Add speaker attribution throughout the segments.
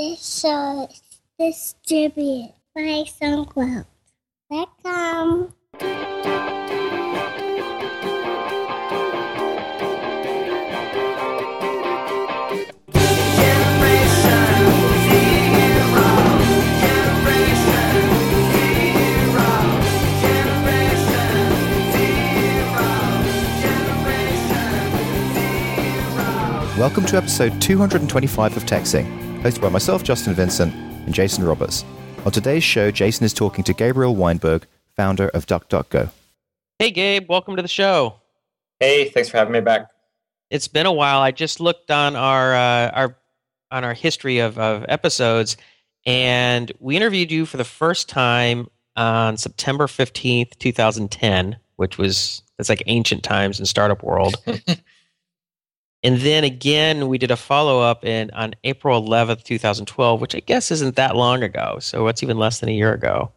Speaker 1: This show is distributed by SoundCloud. Welcome.
Speaker 2: Welcome to episode 225 of TechZing, hosted by myself, Justin Vincent, and Jason Roberts. On today's show, Jason is talking to Gabriel Weinberg, founder of DuckDuckGo.
Speaker 3: Hey, Gabe, welcome to the show.
Speaker 4: Hey, thanks for having me back.
Speaker 3: It's been a while. I just looked on our uh, our on our history of, of episodes, and we interviewed you for the first time on September fifteenth, two thousand ten, which was that's like ancient times in startup world. and then again, we did a follow up in on April eleventh, two thousand twelve, which I guess isn't that long ago. So it's even less than a year ago.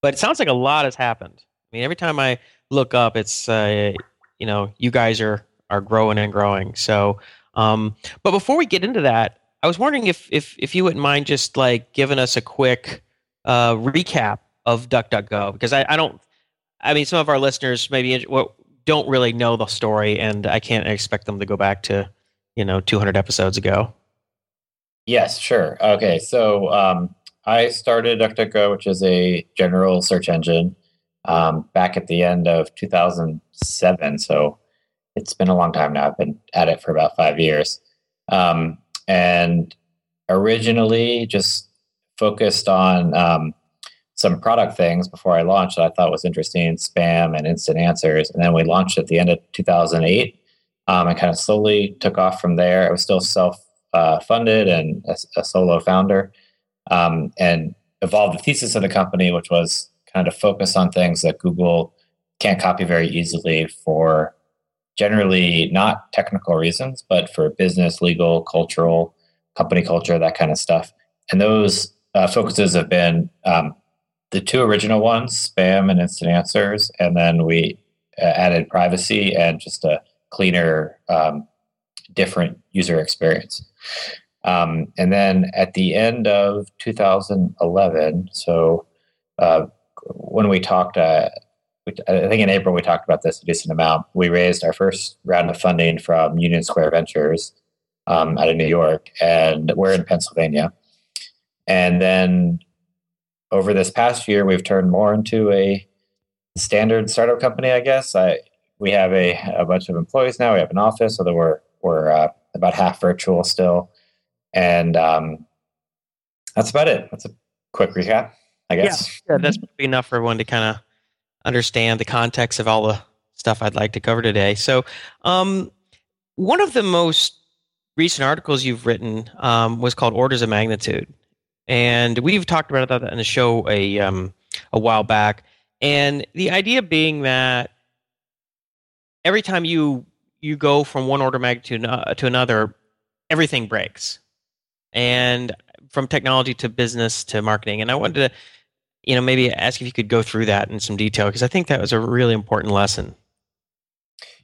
Speaker 3: But it sounds like a lot has happened. I mean, every time I look up, it's uh, you know you guys are are growing and growing. So, um, but before we get into that, I was wondering if if if you wouldn't mind just like giving us a quick uh, recap of DuckDuckGo because I, I don't. I mean, some of our listeners maybe well, don't really know the story, and I can't expect them to go back to you know 200 episodes ago.
Speaker 4: Yes, sure. Okay, so um, I started DuckDuckGo, which is a general search engine, um, back at the end of 2007. So it's been a long time now. I've been at it for about five years. Um, and originally just focused on um, some product things before I launched that I thought was interesting spam and instant answers. And then we launched at the end of 2008 um, and kind of slowly took off from there. It was still self uh, funded and a, a, solo founder um, and evolved the thesis of the company, which was kind of focus on things that Google can't copy very easily for generally not technical reasons, but for business, legal, cultural, company culture, that kind of stuff. And those uh, focuses have been um, the two original ones, spam and instant answers, and then we uh, added privacy and just a cleaner, um, different user experience. Um, and then at the end of 2011, so uh, when we talked, uh, we, I think in April we talked about this a decent amount. We raised our first round of funding from Union Square Ventures um, out of New York, and we're in Pennsylvania. And then over this past year, we've turned more into a standard startup company, I guess. I, we have a, a bunch of employees now. We have an office, although we're we're uh, about half virtual still, and um, that's about it. That's a quick recap. I guess.
Speaker 3: Yeah, yeah that's enough for everyone to kind of understand the context of all the stuff I'd like to cover today. So, um, one of the most recent articles you've written um, was called Orders of Magnitude, and we've talked about that in the show a um, a while back. And the idea being that every time you you go from one order of magnitude uh, to another, everything breaks, and from technology to business to marketing. And I wanted to you know, maybe ask if you could go through that in some detail because I think that was a really important lesson.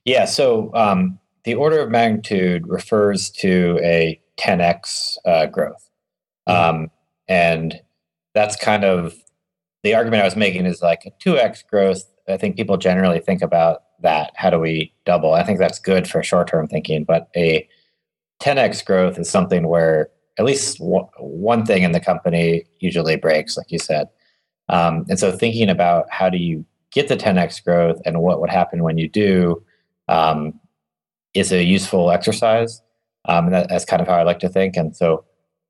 Speaker 4: Yeah. So um, the order of magnitude refers to a 10x uh, growth, mm-hmm. um, and that's kind of the argument I was making is like a 2x growth. I think people generally think about that. How do we double? I think that's good for short term thinking, but a 10x growth is something where at least one thing in the company usually breaks, like you said. Um, and so thinking about how do you get the 10x growth and what would happen when you do um, is a useful exercise. Um, and that, that's kind of how I like to think. And so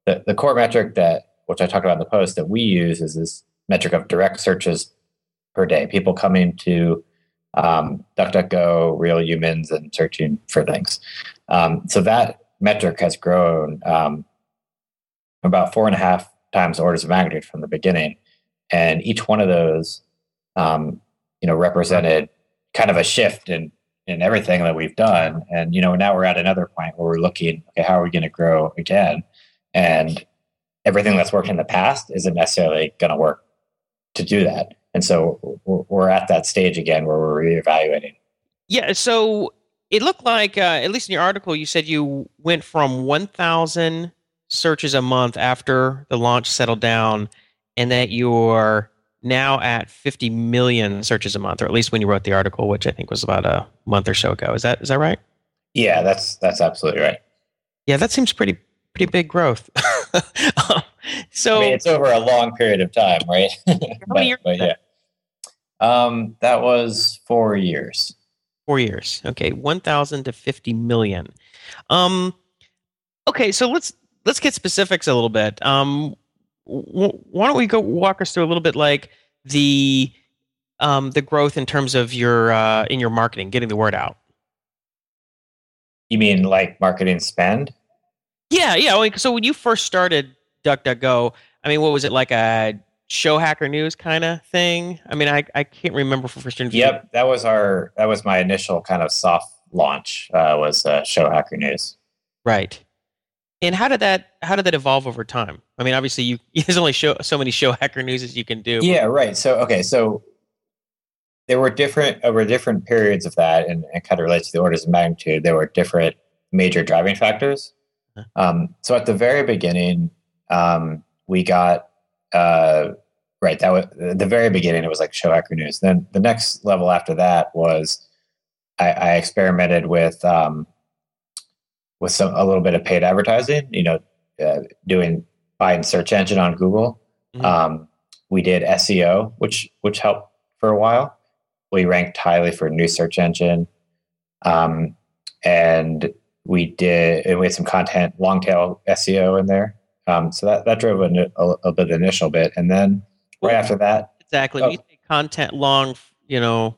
Speaker 4: the, the core metric that, which I talked about in the post that we use is this metric of direct searches per day, people coming to um, DuckDuckGo, real humans, and searching for things. Um, so that metric has grown um, about four and a half times orders of magnitude from the beginning. And each one of those um, you know represented kind of a shift in in everything that we've done. And you know now we're at another point where we're looking okay how are we going to grow again? And everything that's worked in the past isn't necessarily going to work to do that and so we're at that stage again where we're reevaluating
Speaker 3: yeah so it looked like uh, at least in your article you said you went from 1000 searches a month after the launch settled down, and that you're now at 50 million searches a month, or at least when you wrote the article, which I think was about a month or so ago. Is that is that right?
Speaker 4: Yeah, that's that's absolutely right.
Speaker 3: Yeah, that seems pretty pretty big growth. so
Speaker 4: I mean, it's over a long period of time, right? but, but yeah, um, that was four years.
Speaker 3: Four years. Okay, one thousand to fifty million. Um, okay, so let's let's get specifics a little bit. Um, w- why don't we go walk us through a little bit like the um, the growth in terms of your uh, in your marketing, getting the word out.
Speaker 4: You mean like marketing spend?
Speaker 3: Yeah, yeah. Like, so when you first started DuckDuckGo, I mean, what was it like a show hacker news kind of thing? I mean, I, I can't remember for first interview.
Speaker 4: Yep, that was our that was my initial kind of soft launch uh, was uh, show hacker news.
Speaker 3: Right. And how did that how did that evolve over time? I mean, obviously, you there's only show, so many show hacker news as you can do.
Speaker 4: Yeah, right. So okay, so there were different over different periods of that, and, and kind of relates to the orders of magnitude. There were different major driving factors. Um, so at the very beginning, um, we got uh, right. That was the very beginning. It was like show hacker news. Then the next level after that was I, I experimented with um, with some a little bit of paid advertising. You know, uh, doing buying search engine on Google.
Speaker 3: Mhm.
Speaker 4: Um, we did SEO, which which helped for a while. We ranked highly for new search engine, um, and we did and we had some content long tail SEO in there. Um, so that that drove a, a, a bit of the initial bit, and then right after that,
Speaker 3: exactly.
Speaker 4: Oh.
Speaker 3: Content long, you know,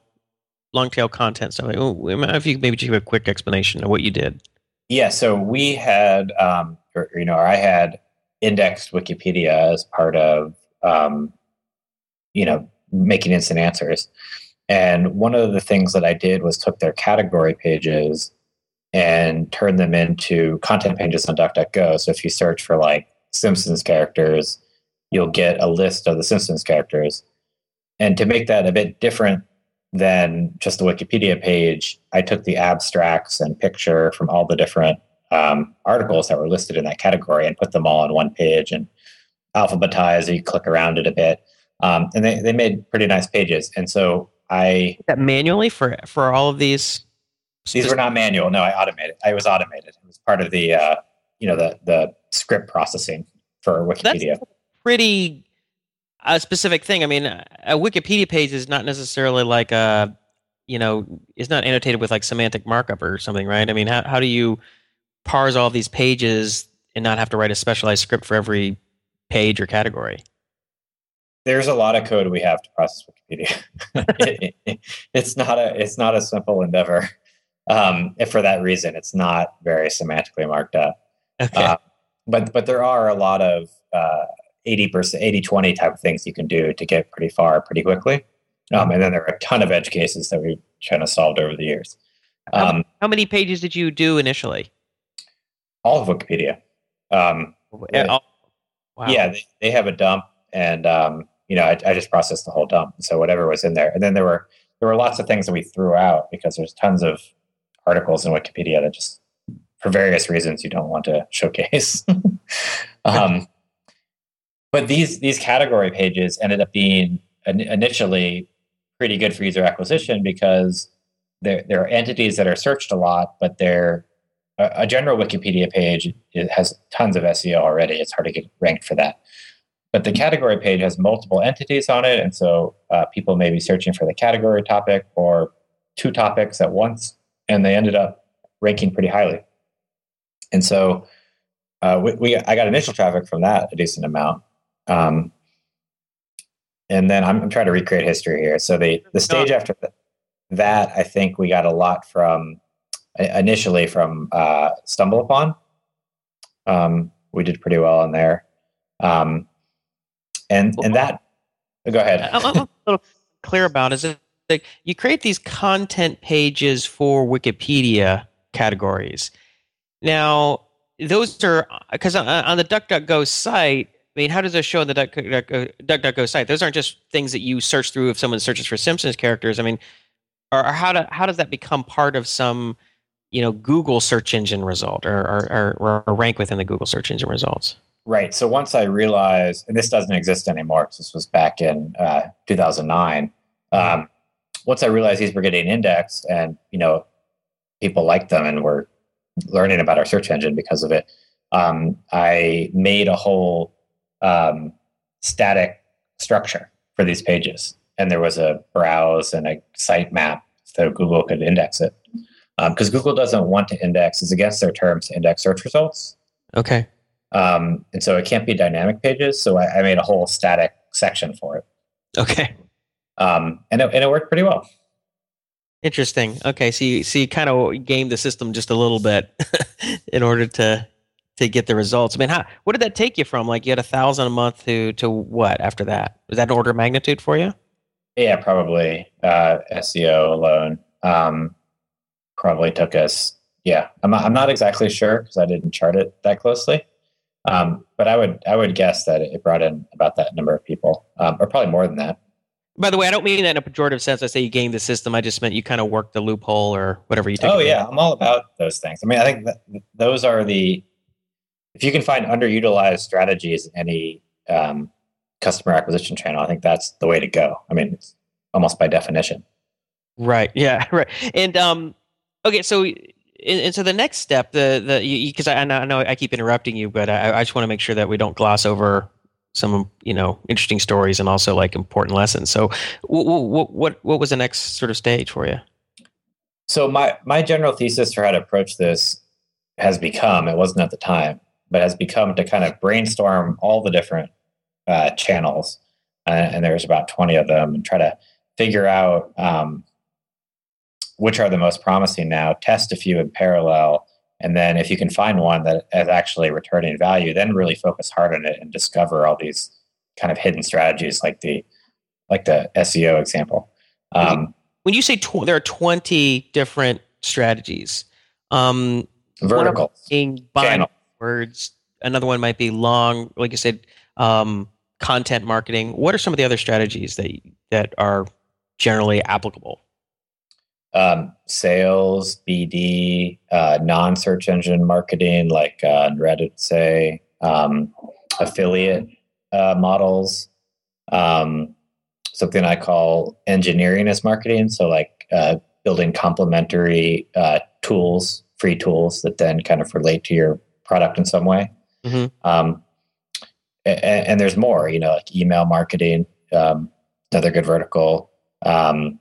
Speaker 3: long tail content stuff. Like, oh, if you maybe give a quick explanation of what you did.
Speaker 4: Yeah, so we had, um, or, you know, or I had indexed Wikipedia as part of, um, you know, making instant answers. And one of the things that I did was took their category pages and turn them into content pages on DuckDuckGo. So if you search for like Simpsons characters, you'll get a list of the Simpsons characters. And to make that a bit different than just the Wikipedia page, I took the abstracts and picture from all the different um, articles that were listed in that category and put them all on one page and alphabetized. You click around it a bit, um, and they they made pretty nice pages. And so I
Speaker 3: That manually for for all of these.
Speaker 4: These were not manual. No, I automated. I was automated. It was part of the uh, you know the the script processing for Wikipedia.
Speaker 3: That's pretty a specific thing. I mean, a Wikipedia page is not necessarily like a, you know, is not annotated with like semantic markup or something, right? I mean, how how do you parse all these pages and not have to write a specialized script for every page or category?
Speaker 4: There's a lot of code we have to process Wikipedia. It- it- it's not a it's not a simple endeavor. Um, for that reason, it's not very semantically marked up.
Speaker 3: Okay.
Speaker 4: Uh, but but there are a lot of uh, 80% 80 20 type of things you can do to get pretty far pretty quickly um, and then there are a ton of edge cases that we've kind of solved over the years um,
Speaker 3: how many pages did you do initially?
Speaker 4: all of wikipedia um,
Speaker 3: Eh, all- wow.
Speaker 4: yeah they, they have a dump and um, you know I, I just processed the whole dump so whatever was in there and then there were there were lots of things that we threw out because there's tons of articles in wikipedia that just for various reasons you don't want to showcase um, but these these category pages ended up being in- initially pretty good for user acquisition because there there are entities that are searched a lot, but they're a, a general Wikipedia page it has tons of SEO already. It's hard to get ranked for that. But the category page has multiple entities on it, and so uh, people may be searching for the category topic or two topics at once, and they ended up ranking pretty highly. And so uh, we, we I got initial traffic from that a decent amount. Um, and then I'm, I'm trying to recreate history here. So the the stage after that, I think we got a lot from initially from uh, Stumble Upon. Um, we did pretty well in there, um, and and that. Go ahead.
Speaker 3: I'm, I'm a little clear about is it like you create these content pages for Wikipedia categories. Now, those are because on, the DuckDuckGo site. I mean, how does this show on the DuckDuckGo, site? Those aren't just things that you search through if someone searches for Simpsons characters. I mean, or, or how do, how does that become part of some you know Google search engine result or, or, or, or rank within the Google search engine results.
Speaker 4: Right. So once I realized, and this doesn't exist anymore, because this was back in uh, 2009. Um, once I realized these were getting indexed, and you know, people liked them, and were learning about our search engine because of it, um, I made a whole um, static structure for these pages, and there was a browse and a sitemap so Google could index it. Because um, Google doesn't want to index; it's against their terms to index search results.
Speaker 3: Okay.
Speaker 4: Um, and so it can't be dynamic pages. So I, I made a whole static section for it.
Speaker 3: Okay.
Speaker 4: Um, and it, and it worked pretty well.
Speaker 3: Interesting. Okay, so you so you kind of gamed the system just a little bit in order to to get the results. I mean, how what did that take you from? Like you had a thousand a month to to what after that? Was that an order of magnitude for you?
Speaker 4: Yeah, probably uh, SEO alone. Um, probably took us. Yeah, I'm not, I'm not exactly sure because I didn't chart it that closely. Um, but I would I would guess that it brought in about that number of people, um, or probably more than that.
Speaker 3: By the way, I don't mean that in a pejorative sense. I say you gamed the system. I just meant you kind of worked the loophole or whatever you.
Speaker 4: Took oh yeah, I'm all about those things. I mean, I think those are the if you can find underutilized strategies in any um, customer acquisition channel, I think that's the way to go. I mean, it's almost by definition.
Speaker 3: Right. Yeah. Right. And um, okay, so and, and so the next step, the the because I, I know I keep interrupting you, but I, I just want to make sure that we don't gloss over some you know interesting stories and also like important lessons. So what what what was the next sort of stage for you?
Speaker 4: So my my general thesis for how to approach this has become it wasn't at the time, but has become to kind of brainstorm all the different uh, channels, uh, and there's about twenty of them, and try to figure out um, which are the most promising now, test a few in parallel, and then if you can find one that is actually returning value, then really focus hard on it and discover all these kind of hidden strategies like the like the SEO example. Um,
Speaker 3: when you say tw- there are 20 different strategies, um,
Speaker 4: vertical
Speaker 3: being words, another one might be long, like you said, um, content marketing. What are some of the other strategies that that are generally applicable?
Speaker 4: Um, sales, BD, uh, non search engine marketing, like uh, Reddit, say, um, affiliate uh, models, um, something I call engineering as marketing. So, like uh, building complementary uh, tools, free tools that then kind of relate to your product in some way. Mm-hmm. Um, and, and, there's more, you know, like email marketing, um, another good vertical. Um,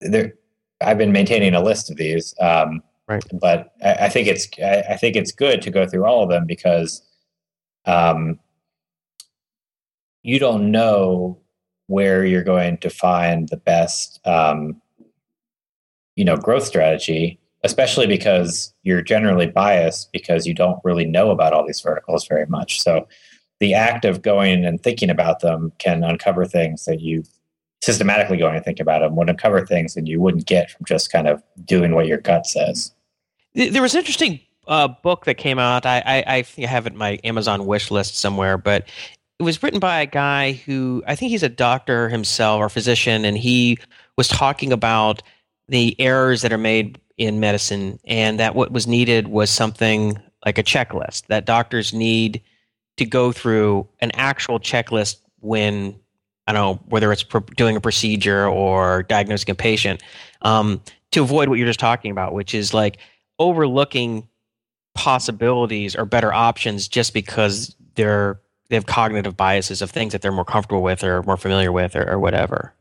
Speaker 4: there, I've been maintaining a list of these, um,
Speaker 3: right?
Speaker 4: But I, I think it's I, I, think it's good to go through all of them because um, you don't know where you're going to find the best, um, you know, growth strategy, especially because you're generally biased because you don't really know about all these verticals very much. So the act of going and thinking about them can uncover things that you systematically going and think about them would uncover things that you wouldn't get from just kind of doing what your gut says.
Speaker 3: There was an interesting uh, book that came out. I, I, I have it in my Amazon wish list somewhere, but it was written by a guy who I think he's a doctor himself or physician, and he was talking about the errors that are made in medicine, and that what was needed was something like a checklist that doctors need to go through an actual checklist when I don't know whether it's doing a procedure or diagnosing a patient, um, to avoid what you're just talking about, which is like overlooking possibilities or better options just because they're they have cognitive biases of things that they're more comfortable with or more familiar with or, or whatever.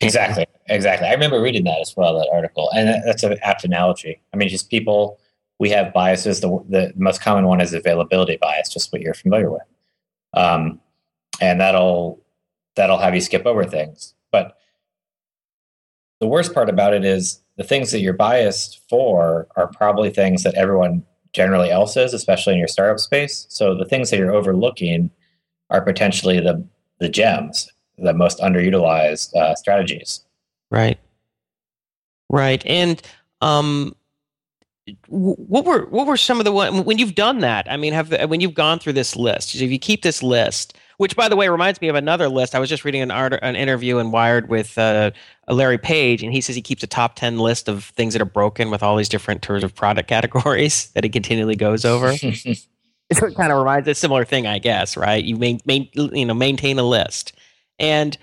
Speaker 4: Exactly, exactly. I remember reading that as well, that article, and that's an apt analogy. I mean, just people we have biases. The, the most common one is availability bias, just what you're familiar with, um, and that'll that'll have you skip over things. But the worst part about it is the things that you're biased for are probably things that everyone generally else is, especially in your startup space. So the things that you're overlooking are potentially the the gems, the most underutilized uh, strategies.
Speaker 3: Right. Right. And um, what were what were some of the when you've done that? I mean, have when you've gone through this list, if you keep this list, which by the way reminds me of another list. I was just reading an art, an interview in Wired with uh, Larry Page, and he says he keeps a top ten list of things that are broken with all these different sort of product categories that he continually goes over. so it kind of reminds a similar thing, I guess, right? You main, main, you know maintain a list, and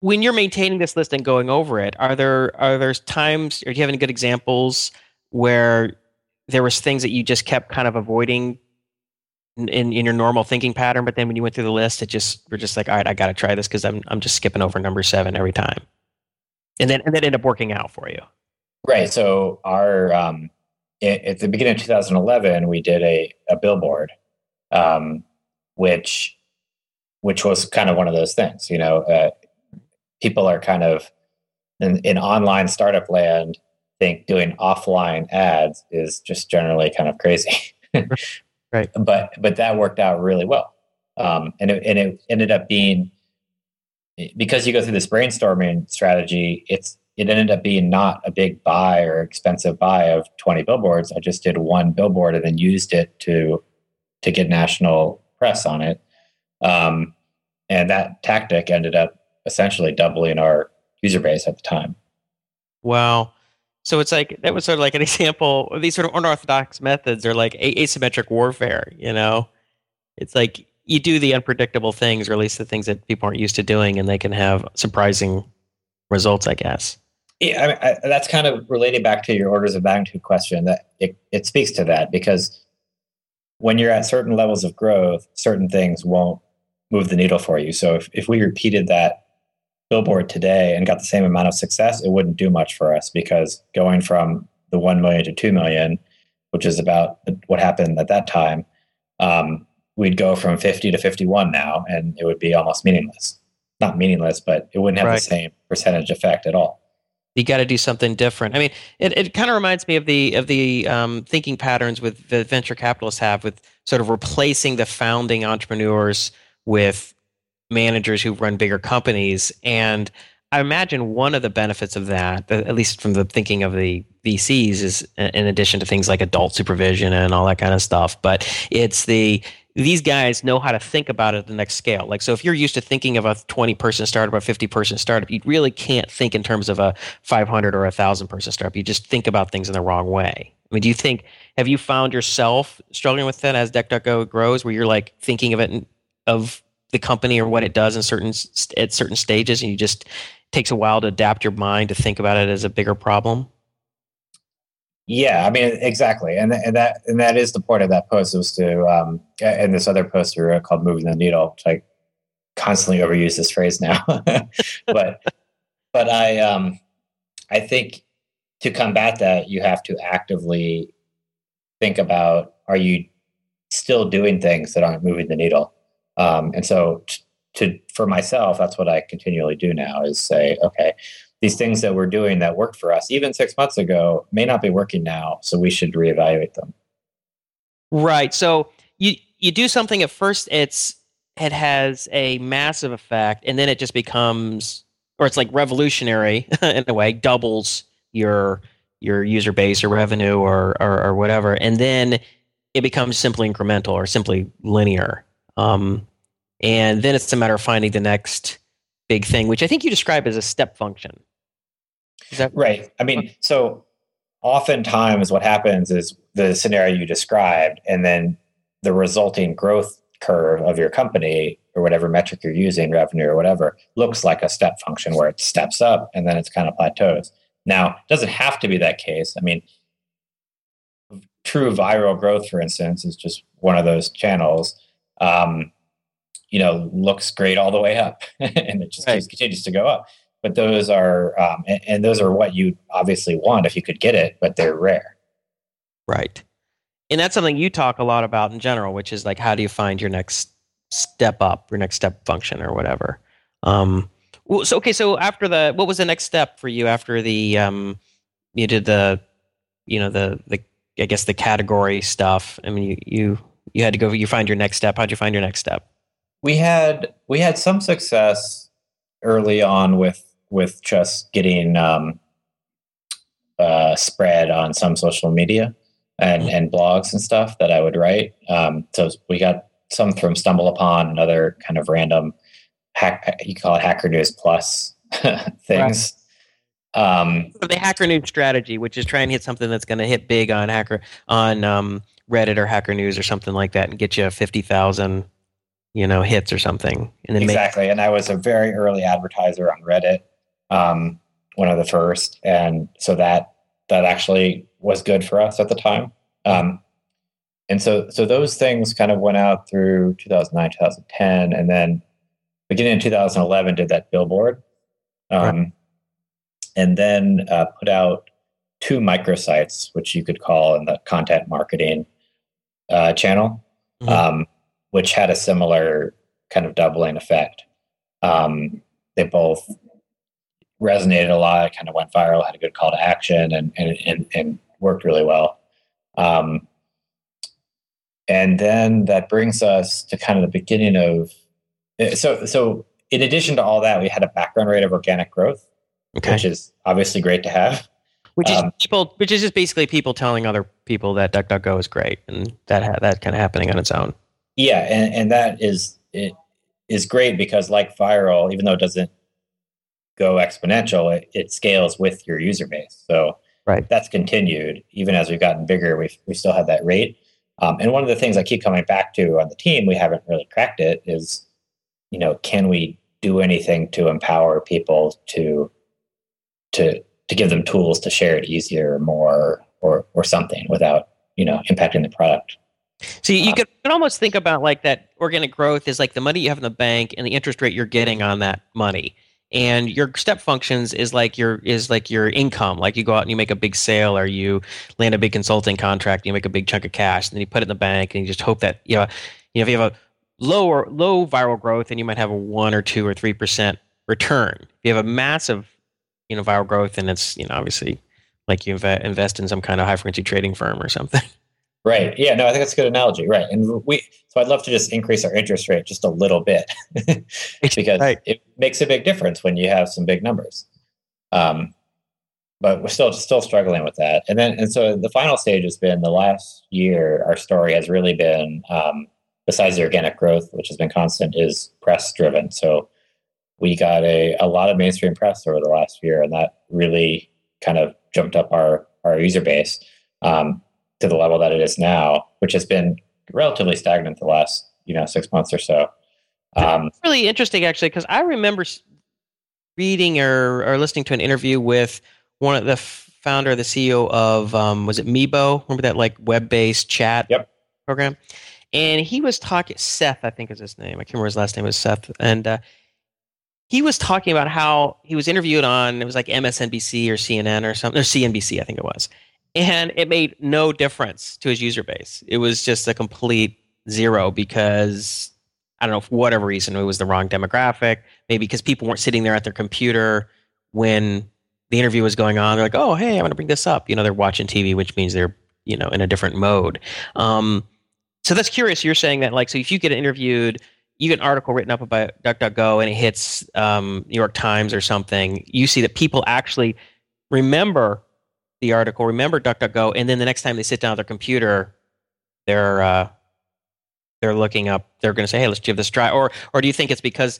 Speaker 3: when you're maintaining this list and going over it, are there are there times or do you have any good examples where there was things that you just kept kind of avoiding in, in, your normal thinking pattern, but then when you went through the list, it just we're just like, all right, I got to try this because I'm I'm just skipping over number seven every time, and then and then end up working out for you.
Speaker 4: Right. So our um, at the beginning of 2011, we did a a billboard, um, which which was kind of one of those things. You know, uh, people are kind of in, in online startup land think doing offline ads is just generally kind of crazy.
Speaker 3: right.
Speaker 4: But but that worked out really well, um, and it, and it ended up being because you go through this brainstorming strategy. It's it ended up being not a big buy or expensive buy of 20 billboards. I just did one billboard and then used it to to get national press on it. Um, and that tactic ended up essentially doubling our user base at the time.
Speaker 3: Wow. So it's like that was sort of like an example. Of these sort of unorthodox methods are like asymmetric warfare. You know, it's like you do the unpredictable things, or at least the things that people aren't used to doing, and they can have surprising results. I guess.
Speaker 4: Yeah, I mean, I, that's kind of related back to your orders of magnitude question. That it, it speaks to that because when you're at certain levels of growth, certain things won't move the needle for you. So if, if we repeated that billboard today and got the same amount of success, it wouldn't do much for us because going from the 1 million to 2 million, which is about what happened at that time, um, we'd go from 50 to 51 now and it would be almost meaningless. Not meaningless, but it wouldn't have right. the same percentage effect at all.
Speaker 3: You got to do something different. I mean, it, it kind of reminds me of the of the um, thinking patterns with the venture capitalists have with sort of replacing the founding entrepreneurs with managers who run bigger companies. And I imagine one of the benefits of that, at least from the thinking of the VCs, is in addition to things like adult supervision and all that kind of stuff, but it's the these guys know how to think about it at the next scale. Like, so if you're used to thinking of a 20 person startup or a 50 person startup, you really can't think in terms of a 500 or a 1,000 person startup. You just think about things in the wrong way. I mean, do you think, have you found yourself struggling with that as DuckDuckGo grows, where you're like thinking of it in, of the company or what it does in certain at certain stages, and you just takes a while to adapt your mind to think about it as a bigger problem.
Speaker 4: Yeah, I mean exactly, and and that and that is the point of that post was to um, and this other post we wrote called "Moving the Needle," which I constantly overuse this phrase now, but but I um I think to combat that you have to actively think about are you still doing things that aren't moving the needle um, and so to for myself, that's what I continually do now is say, okay, these things that we're doing that worked for us even six months ago may not be working now, so we should reevaluate them.
Speaker 3: Right. So you you do something at first, it's it has a massive effect, and then it just becomes, or it's like revolutionary in a way, doubles your your user base or revenue or, or, or whatever, and then it becomes simply incremental or simply linear. Um, and then it's a matter of finding the next big thing, which I think you describe as a step function.
Speaker 4: Is that right? I mean, so oftentimes what happens is the scenario you described, and then the resulting growth curve of your company or whatever metric you're using, revenue or whatever, looks like a step function where it steps up and then it's kind of plateaus. Now, it doesn't have to be that case. I mean, true viral growth, for instance, is just one of those channels um, you know, looks great all the way up, and it just right. continues to go up. But those are, um, and, and those are what you obviously want if you could get it, but they're rare.
Speaker 3: Right, and that's something you talk a lot about in general, which is like how do you find your next step up, your next step function, or whatever. Um, well, so okay, so after the, what was the next step for you after the, um, you did the, you know, the the I guess the category stuff. I mean, you you you had to go you find your next step how'd you find your next step
Speaker 4: we had we had some success early on with with just getting um, uh, spread on some social media and mm-hmm. and blogs and stuff that I would write. Um, so we got some from Stumble Upon, another kind of random hack, you call it Hacker News Plus things. Right. Um,
Speaker 3: the Hacker News strategy, which is try and hit something that's going to hit big on Hacker on um, Reddit or Hacker News or something like that, and get you fifty thousand, you know, hits or something.
Speaker 4: And exactly. Make- and I was a very early advertiser on Reddit, um, one of the first, and so that that actually was good for us at the time. Um, and so so those things kind of went out through 2009 2010 and then beginning in 2011 did that billboard um, right. and then uh, put out two microsites which you could call in the content marketing uh, channel mm-hmm. um, which had a similar kind of doubling effect um, they both resonated a lot kind of went viral had a good call to action and and, and, and worked really well um, and then that brings us to kind of the beginning of eh, so so in addition to all that we had a background rate of organic growth okay. which is obviously great to have
Speaker 3: which is um, people which is just basically people telling other people that duckduckgo is great and that ha- that kind of happening on its own.
Speaker 4: Yeah and, and that is it is great because like viral even though it doesn't go exponential it, it scales with your user base. So
Speaker 3: right.
Speaker 4: that's continued. Even as we've gotten bigger we we still have that rate. Um, and one of the things I keep coming back to on the team, we haven't really cracked it, is you know, can we do anything to empower people to to to give them tools to share it easier, or more, or or something without you know impacting the product.
Speaker 3: So you, um, could, you could almost think about like that organic growth is like the money you have in the bank and the interest rate you're getting on that money. And your step functions is like your is like your income. Like you go out and you make a big sale or you land a big consulting contract you make a big chunk of cash and then you put it in the bank and you just hope that you know, you know if you have a lower low viral growth then you might have a one or two or three percent return. If you have a massive you know viral growth and it's you know obviously like you invest in some kind of high frequency trading firm or something
Speaker 4: Right. Yeah. No, I think that's a good analogy. Right. And we, so I'd love to just increase our interest rate just a little bit because right. it makes a big difference when you have some big numbers. Um, but we're still still struggling with that. And then, and so the final stage has been the last year. Our story has really been, um, besides the organic growth, which has been constant, is press driven. So we got a, a lot of mainstream press over the last year, and that really kind of jumped up our our user base. Um, to the level that it is now, which has been relatively stagnant the last you know six months or so.
Speaker 3: Um, really interesting, actually, because I remember reading or, or listening to an interview with one of the founder, the CEO of um, was it Meebo? Remember that like web based chat
Speaker 4: yep.
Speaker 3: program? And he was talking. Seth, I think is his name. I can't remember his last name was Seth, and uh, he was talking about how he was interviewed on it was like MSNBC or CNN or something or CNBC, I think it was, and it made no difference to his user base. It was just a complete zero because I don't know for whatever reason it was the wrong demographic. Maybe because people weren't sitting there at their computer when the interview was going on. They're like, "Oh, hey, I'm going to bring this up." You know, they're watching TV, which means they're you know in a different mode. Um, so that's curious. You're saying that like so if you get interviewed. You get an article written up about DuckDuckGo and it hits um, New York Times or something. You see that people actually remember the article, remember DuckDuckGo, and then the next time they sit down at their computer, they're uh, they're looking up. They're going to say, "Hey, let's give this a try." Or or do you think it's because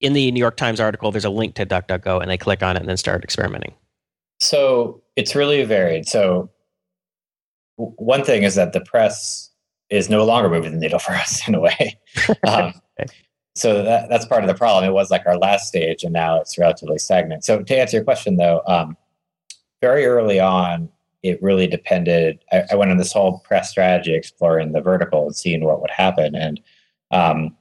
Speaker 3: in the New York Times article there's a link to DuckDuckGo and they click on it and then start experimenting?
Speaker 4: So it's really varied. So one thing is that the press is no longer moving the needle for us in a way. Um, so that, that's part of the problem. It was like our last stage, and now it's relatively stagnant. So to answer your question, though, um, very early on, it really depended. I, I, went on this whole press strategy exploring the vertical and seeing what would happen. And um,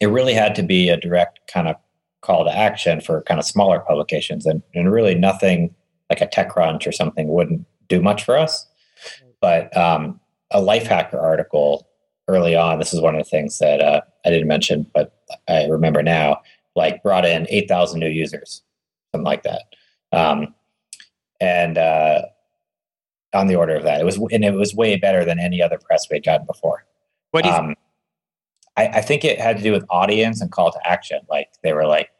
Speaker 4: it really had to be a direct kind of call to action for kind of smaller publications. And, and really nothing like a TechCrunch or something wouldn't do much for us. But um, a Lifehacker article early on, this is one of the things that uh, I didn't mention, but I remember now, like brought in 8,000 new users, something like that. Um, and uh, on the order of that. It was and it was way better than any other press we'd gotten before.
Speaker 3: What do you? Um,
Speaker 4: I, I think it had to do with audience and call to action. Like they were like,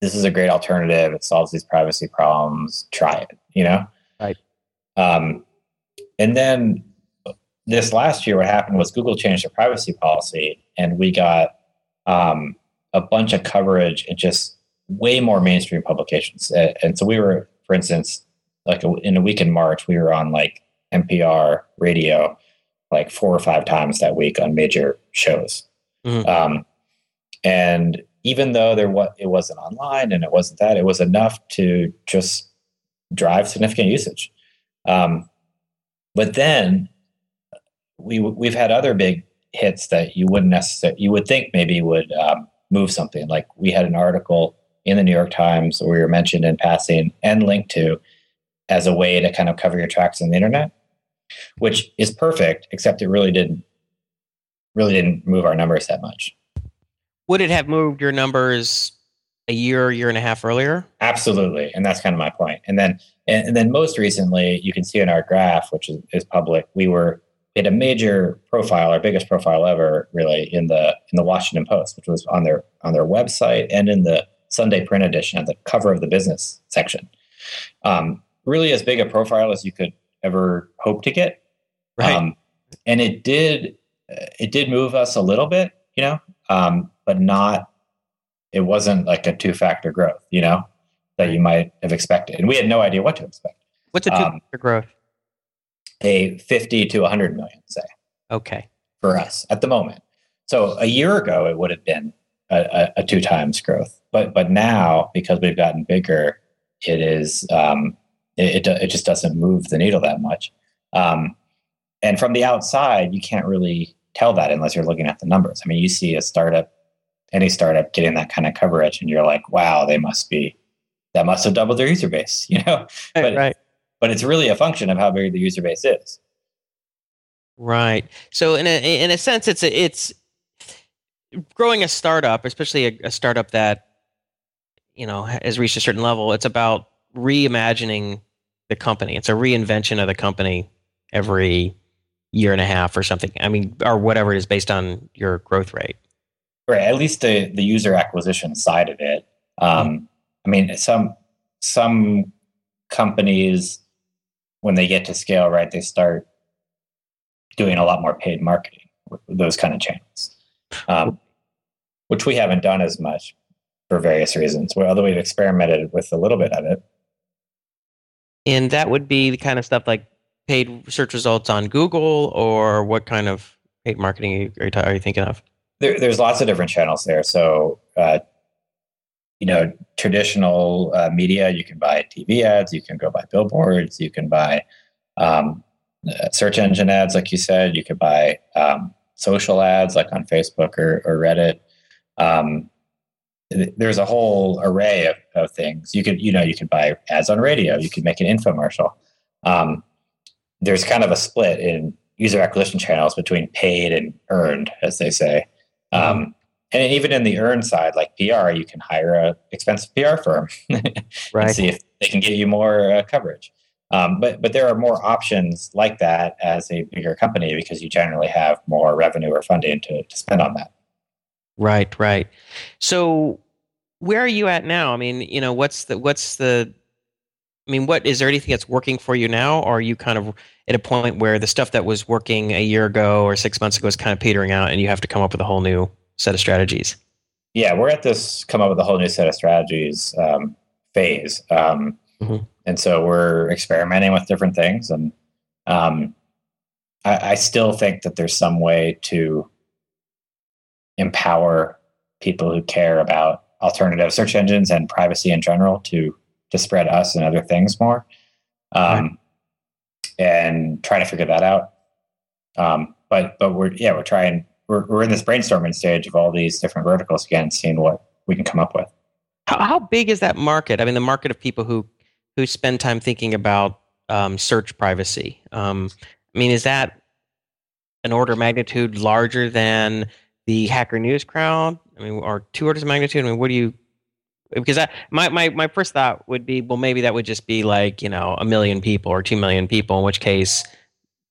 Speaker 4: "This is a great alternative. It solves these privacy problems. Try it." You know,
Speaker 3: right?
Speaker 4: Um, and then this last year, what happened was Google changed their privacy policy, and we got um, a bunch of coverage and just way more mainstream publications. And so we were, for instance, like in a week in March, we were on like NPR radio like four or five times that week on major shows. Mm-hmm. Um, and even though there was it wasn't online and it wasn't that, it was enough to just drive significant usage. Um, but then we we've had other big hits that you wouldn't necessarily you would think maybe would um, move something. Like we had an article in the New York Times where we were mentioned in passing and linked to as a way to kind of cover your tracks on the internet, which is perfect, except it really didn't really didn't move our numbers that much.
Speaker 3: Would it have moved your numbers a year, year and a half earlier?
Speaker 4: Absolutely, and that's kind of my point. And then, and, and then most recently, you can see in our graph, which is, is public, we were had a major profile, our biggest profile ever, really in the in the Washington Post, which was on their on their website and in the Sunday print edition at the cover of the business section. Um, really, as big a profile as you could ever hope to get.
Speaker 3: Right. Um,
Speaker 4: and it did it did move us a little bit, you know, um, but not. It wasn't like a two factor growth, you know, that you might have expected, and we had no idea what to expect.
Speaker 3: What's a two factor um, growth?
Speaker 4: A 50 to 100 million, say.
Speaker 3: Okay.
Speaker 4: For us at the moment. So a year ago, it would have been a, a, a two times growth. But but now, because we've gotten bigger, it is um, it, it, it just doesn't move the needle that much. Um, and from the outside, you can't really tell that unless you're looking at the numbers. I mean, you see a startup, any startup getting that kind of coverage, and you're like, wow, they must be that must have doubled their user base, you know.
Speaker 3: Right, but right
Speaker 4: but it's really a function of how big the user base is.
Speaker 3: Right. So in a in a sense, it's a, it's growing a startup, especially a, a startup that you know has reached a certain level. It's about reimagining the company. It's a reinvention of the company every year and a half or something. I mean, or whatever it is based on your growth rate.
Speaker 4: Right. At least the the user acquisition side of it. Um, mm-hmm. I mean, some some companies when they get to scale, right, they start doing a lot more paid marketing, those kind of channels, um, which we haven't done as much for various reasons. Although we've experimented with a little bit of it.
Speaker 3: And that would be the kind of stuff like paid search results on Google, or what kind of paid marketing are you, are you thinking of?
Speaker 4: There, there's lots of different channels there. So uh, you know traditional uh, media. You can buy tv ads you can go buy billboards you can buy um, uh, search engine ads like you said. You could buy um, social ads like on facebook or, or reddit. Um, there's a whole array of, of things. You could you know you could buy ads on radio. You could make an infomercial. Um, there's kind of a split in user acquisition channels between paid and earned as they say. Mm-hmm and even in the earn side, like PR, you can hire a expensive PR firm right. and see if they can get you more uh, coverage. Um, but but there are more options like that as a bigger company because you generally have more revenue or funding to, to spend on that.
Speaker 3: Right, right. So where are you at now? I mean, you know, what's the what's the I mean, what is there anything that's working for you now, or are you kind of at a point where the stuff that was working a year ago or six months ago is kind of petering out, and you have to come up with a whole new set of strategies?
Speaker 4: Yeah, we're at this come up with a whole new set of strategies um, phase, um, mm-hmm. and so we're experimenting with different things. And um, I, I still think that there's some way to empower people who care about alternative search engines and privacy in general to to spread us and other things more, um, and try to figure that out. Um, but but we're yeah we're trying we're, we're in this brainstorming stage of all these different verticals again, seeing what we can come up with.
Speaker 3: How, how big is that market? I mean, the market of people who who spend time thinking about um, search privacy. Um, I mean, is that an order of magnitude larger than the hacker news crowd? I mean, or two orders of magnitude? I mean, what do you? Because that, my, my my first thought would be, well, maybe that would just be like you know a million people or two million people, in which case,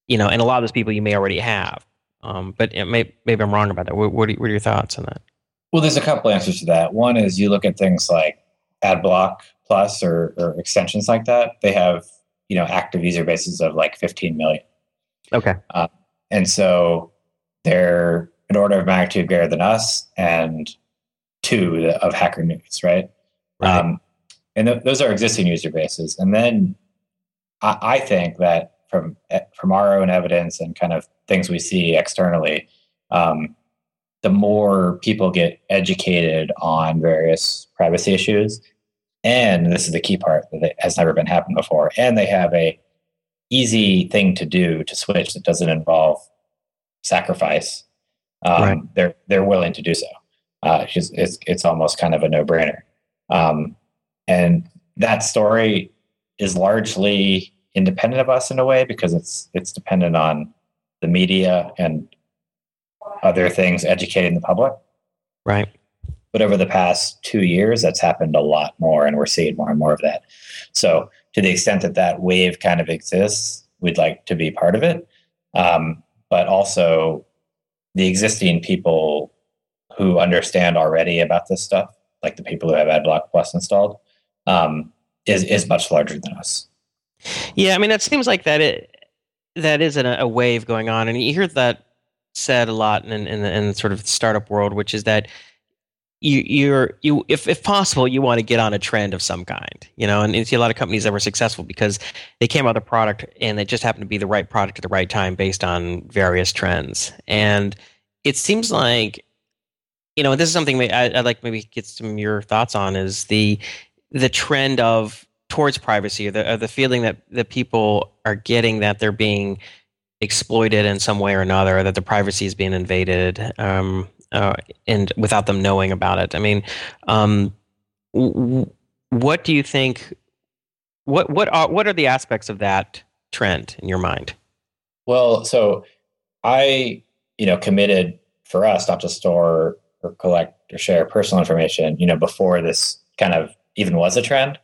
Speaker 3: you know, and a lot of those people you may already have. Um, but it may, maybe I'm wrong about that. What, what, are, what are your thoughts on that?
Speaker 4: Well, there's a couple answers to that. One is you look at things like AdBlock Plus or, or extensions like that. They have you know active user bases of like 15 million.
Speaker 3: Okay. Uh,
Speaker 4: and so they're an order of magnitude greater than us and two of Hacker News, right?
Speaker 3: Right.
Speaker 4: Um, and th- those are existing user bases. And then I, I think that from eh, from our own evidence and kind of things we see externally, um, the more people get educated on various privacy issues, and this is the key part that has never been happened before, and they have a easy thing to do to switch that doesn't involve sacrifice. Um,
Speaker 3: Right.
Speaker 4: They're they're willing to do so. Uh, it's, it's it's almost kind of a no brainer. Um, and that story is largely independent of us in a way because it's it's dependent on the media and other things educating the public.
Speaker 3: Right.
Speaker 4: But over the past two years, that's happened a lot more, and we're seeing more and more of that. So, to the extent that that wave kind of exists, we'd like to be part of it. Um, but also, the existing people who understand already about this stuff, like the people who have AdBlock Plus installed, um, is is much larger than us.
Speaker 3: Yeah, I mean, that seems like that it that is an, a wave going on, and you hear that said a lot in in the, in the sort of startup world, which is that you you're you if if possible you want to get on a trend of some kind, you know, and you see a lot of companies that were successful because they came out with a product and it just happened to be the right product at the right time based on various trends, and it seems like you know, this is something I, I'd like maybe get some your thoughts on is the the trend of towards privacy or the, or the feeling that that people are getting that they're being exploited in some way or another, or that the privacy is being invaded, um, uh, and without them knowing about it. I mean, um, w- what do you think? What what are what are the aspects of that trend in your mind?
Speaker 4: Well, so I, you know, committed for us not to store or collect or share personal information, you know, before this kind of even was a trend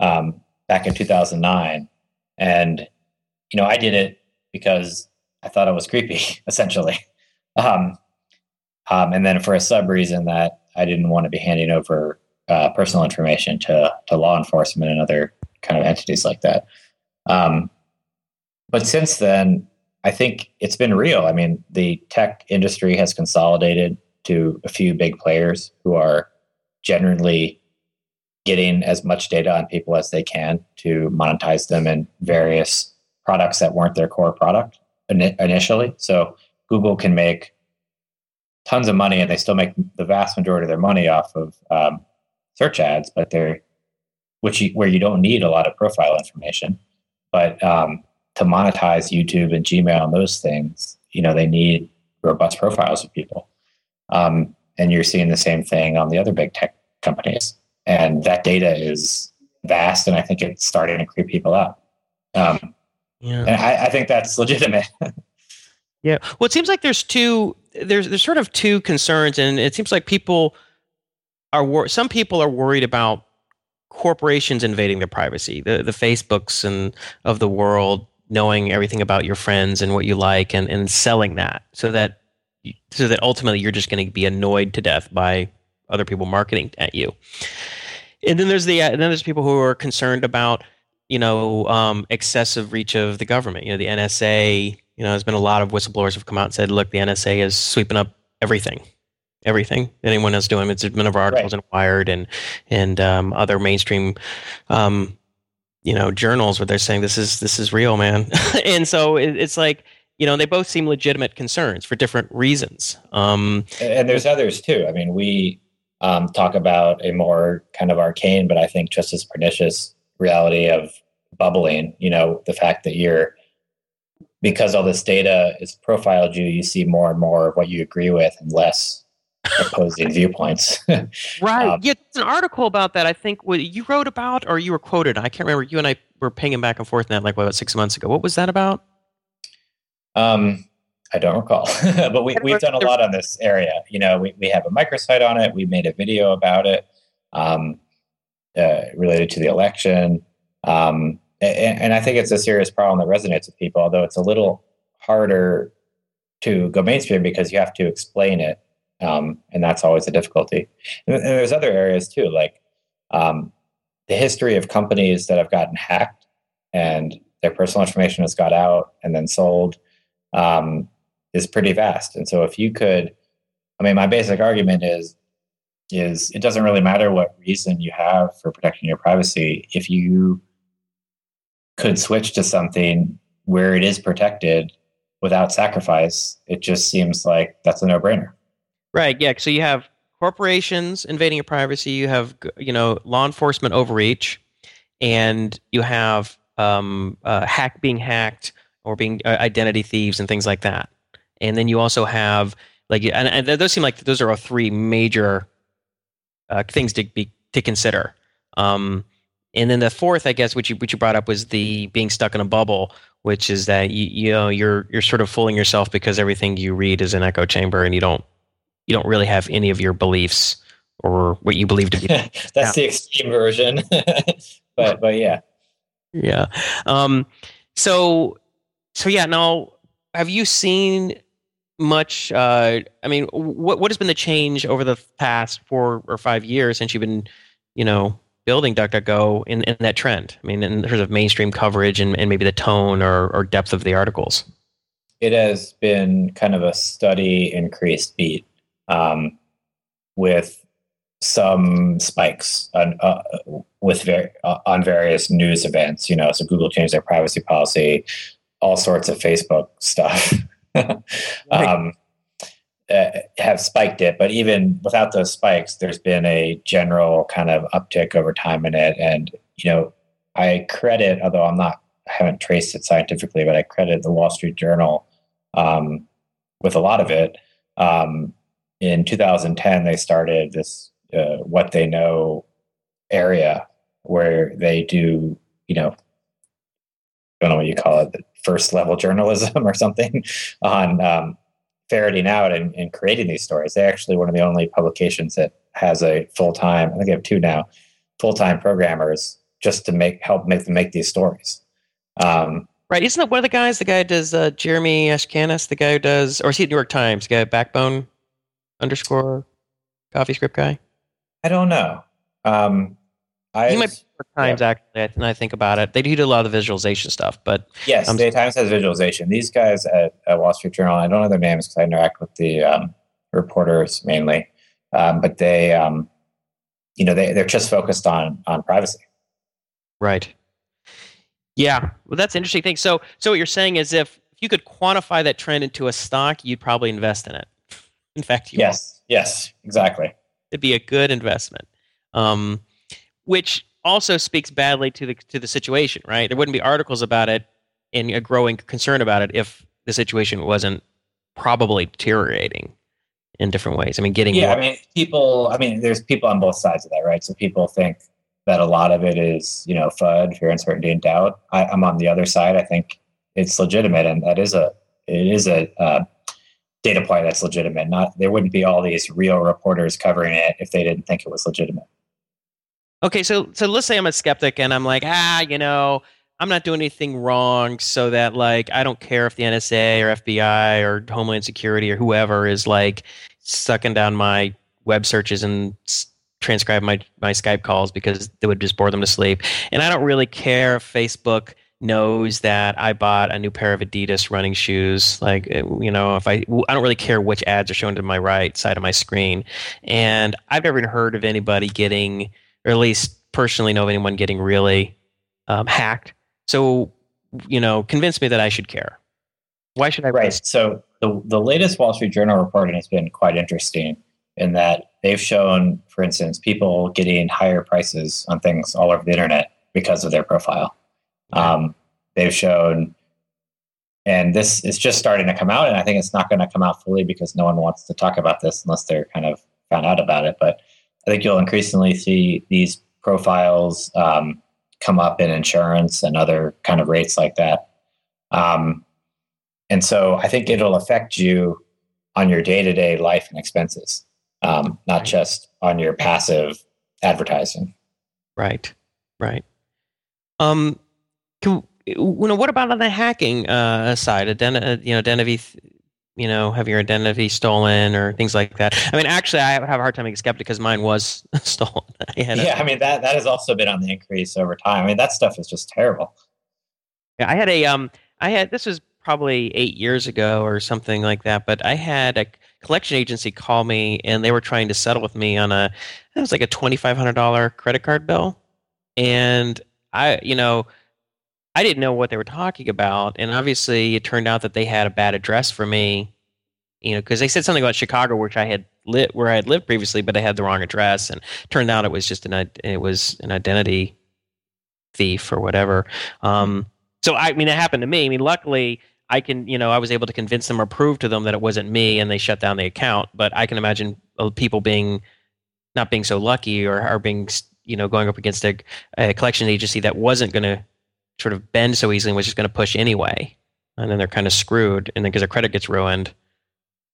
Speaker 4: um, back in 2009. And, you know, I did it because I thought it was creepy, essentially. Um, um, and then for a sub reason that I didn't want to be handing over uh, personal information to, to law enforcement and other kind of entities like that. Um, but since then, I think it's been real. I mean, the tech industry has consolidated to a few big players who are generally getting as much data on people as they can to monetize them in various products that weren't their core product initially. So Google can make tons of money, and they still make the vast majority of their money off of um, search ads, but they're which you, where you don't need a lot of profile information, but um, to monetize YouTube and Gmail and those things, you know, they need robust profiles of people. Um, and you're seeing the same thing on the other big tech companies. And that data is vast, and I think it's starting to creep people up. Um,
Speaker 3: Yeah.
Speaker 4: and I, I think that's legitimate.
Speaker 3: Yeah. Well, it seems like there's two. There's there's sort of two concerns, and it seems like people are wor- some people are worried about corporations invading their privacy, the the Facebooks and of the world knowing everything about your friends and what you like, and and selling that so that so that ultimately you're just going to be annoyed to death by other people marketing at you. And then there's the and then there's people who are concerned about you know um, excessive reach of the government. You know the NSA. You know, there's been a lot of whistleblowers have come out and said, "Look, the NSA is sweeping up everything, everything anyone is doing." It's been of articles in Wired and and um, other mainstream, um, you know, journals where they're saying this is this is real, man. and so it, it's like you know they both seem legitimate concerns for different reasons. Um,
Speaker 4: and there's others too. I mean, we um, talk about a more kind of arcane, but I think just as pernicious reality of bubbling. You know, the fact that you're because all this data is profiled you, you see more and more of what you agree with and less opposing viewpoints.
Speaker 3: Right.
Speaker 4: Um,
Speaker 3: yeah, it's an article about that. I think what you wrote about, or you were quoted. I can't remember. You and I were pinging back and forth in that like what, about six months ago. What was that about?
Speaker 4: Um, I don't recall, but we, we've done a lot on this area. You know, we, we have a microsite on it. We made a video about it um, uh, related to the election. Um, and, and I think it's a serious problem that resonates with people, although it's a little harder to go mainstream because you have to explain it. Um, and that's always a difficulty. And, and there's other areas too, like um, the history of companies that have gotten hacked and their personal information has got out and then sold. Is pretty vast. And so if you could, I mean, my basic argument is is it doesn't really matter what reason you have for protecting your privacy. If you could switch to something where it is protected without sacrifice it just seems like that's a no-brainer.
Speaker 3: Right yeah so you have corporations invading your privacy you have you know law enforcement overreach and you have um, uh, hack being hacked or being uh, identity thieves and things like that and then you also have like and, and those seem like those are all three major uh, things to be to consider. Um, and then the fourth, I guess, which you which you brought up was the being stuck in a bubble, which is that you you know you're you're sort of fooling yourself because everything you read is an echo chamber, and you don't you don't really have any of your beliefs or what you believe to be.
Speaker 4: That's the extreme version, but but yeah,
Speaker 3: yeah. Um, so so yeah. Now, have you seen much uh, i mean what what has been the change over the past four or five years since you've been you know building duckduckgo in, in that trend? I mean in terms of mainstream coverage and, and maybe the tone or, or depth of the articles.
Speaker 4: It has been kind of a steady increased beat um, with some spikes on uh, with ver- uh, on various news events you know so google changed their privacy policy all sorts of facebook stuff um, uh, have spiked it. But even without those spikes, there's been a general kind of uptick over time in it. And, you know, I credit, although I'm not, I haven't traced it scientifically, but I credit the Wall Street Journal um, with a lot of it. Um, in 2010, they started this uh, what they know area where they do, you know, I don't know what you call it, first level journalism or something on um, ferreting out and, and, creating these stories. They're actually one of the only publications that has a full time. I think they have two now, full time programmers just to make help make them make these stories. Um,
Speaker 3: right? Isn't that one of the guys? The guy does uh, Jeremy Ashkenas, the guy who does, or is he at New York Times? The guy Backbone underscore CoffeeScript guy.
Speaker 4: I don't know. Um,
Speaker 3: I, he might be Times yeah. actually. I, I think about it. They do a lot of the visualization stuff, but
Speaker 4: yes, um, Times has visualization. These guys at, at, Wall Street Journal, I don't know their names because I interact with the um, reporters mainly, um, but they, um, you know, they they're just focused on on privacy.
Speaker 3: Right. Yeah, well, that's interesting thing. So, so what you're saying is, if if you could quantify that trend into a stock, you'd probably invest in it. In fact, you
Speaker 4: yes, yes, exactly.
Speaker 3: It'd be a good investment. Um, which also speaks badly to the to the situation, right? There wouldn't be articles about it and a growing concern about it if the situation wasn't probably deteriorating in different ways. I mean, getting
Speaker 4: yeah. More- I mean, people. I mean, there's people on both sides of that, right? So people think that a lot of it is you know FUD, fear, uncertainty, and doubt. I, am on the other side. I think it's legitimate, and that is a it is a uh, data point that's legitimate. Not there wouldn't be all these real reporters covering it if they didn't think it was legitimate.
Speaker 3: Okay, so so let's say I'm a skeptic and I'm like, ah, you know, I'm not doing anything wrong, so that like I don't care if the NSA or FBI or Homeland Security or whoever is like sucking down my web searches and transcribe my my Skype calls because they would just bore them to sleep. And I don't really care if Facebook knows that I bought a new pair of Adidas running shoes. Like, eh, you know, if I, I don't really care which ads are shown to my right side of my screen. And I've never heard of anybody getting or at least personally know of anyone getting really um, hacked. So, you know, convince me that I should care. Why should I?
Speaker 4: Right. Risk? So the the latest Wall Street Journal reporting has been quite interesting in that they've shown, for instance, people getting higher prices on things all over the internet because of their profile. Um, they've shown, and this is just starting to come out, and I think it's not going to come out fully because no one wants to talk about this unless they're kind of found out about it. But I think you'll increasingly see these profiles um, come up in insurance and other kind of rates like that. Um, and so I think it'll affect you on your day to day life and expenses, um, not just on your passive advertising.
Speaker 3: Right, right. Um, can, you know, what about on the hacking uh, side? Aden- you know, identity you know, have your identity stolen or things like that. I mean, actually, I have a hard time being skeptic because mine was stolen.
Speaker 4: yeah, I mean that that has also been on the increase over time. I mean, that stuff is just terrible.
Speaker 3: Yeah, I had a um, I had this was probably eight years ago or something like that. But I had a collection agency call me, and they were trying to settle with me on a it was like a twenty five hundred dollar credit card bill, and I, you know, I didn't know what they were talking about, and obviously it turned out that they had a bad address for me, you know, because they said something about Chicago, which I had lit where I had lived previously, but I had the wrong address, and turned out it was just an it was an identity thief or whatever. Um, so I mean, it happened to me. I mean, luckily. I can, you know, I was able to convince them or prove to them that it wasn't me, and they shut down the account. But I can imagine uh, people being not being so lucky or, or being, you know, going up against a, a collection agency that wasn't going to sort of bend so easily and was just going to push anyway. And then they're kind of screwed. And then because their credit gets ruined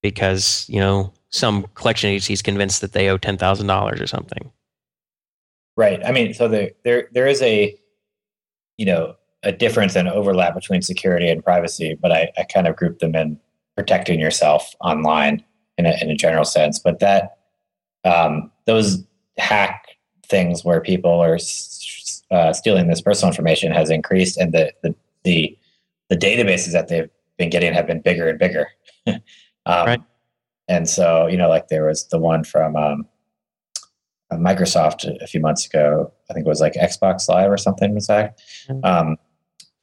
Speaker 3: because, you know, some collection agency is convinced that they owe $10,000 or something.
Speaker 4: Right. I mean, so there, there, there is a, you know, a difference and overlap between security and privacy, but I, I kind of group them in protecting yourself online in a, in a general sense. But that, um, those hack things where people are uh, stealing this personal information has increased, and the, the the the, databases that they've been getting have been bigger and bigger. um, right. And so, you know, like there was the one from um, uh, Microsoft a few months ago. I think it was like Xbox Live or something. Was that? Mm-hmm. Um,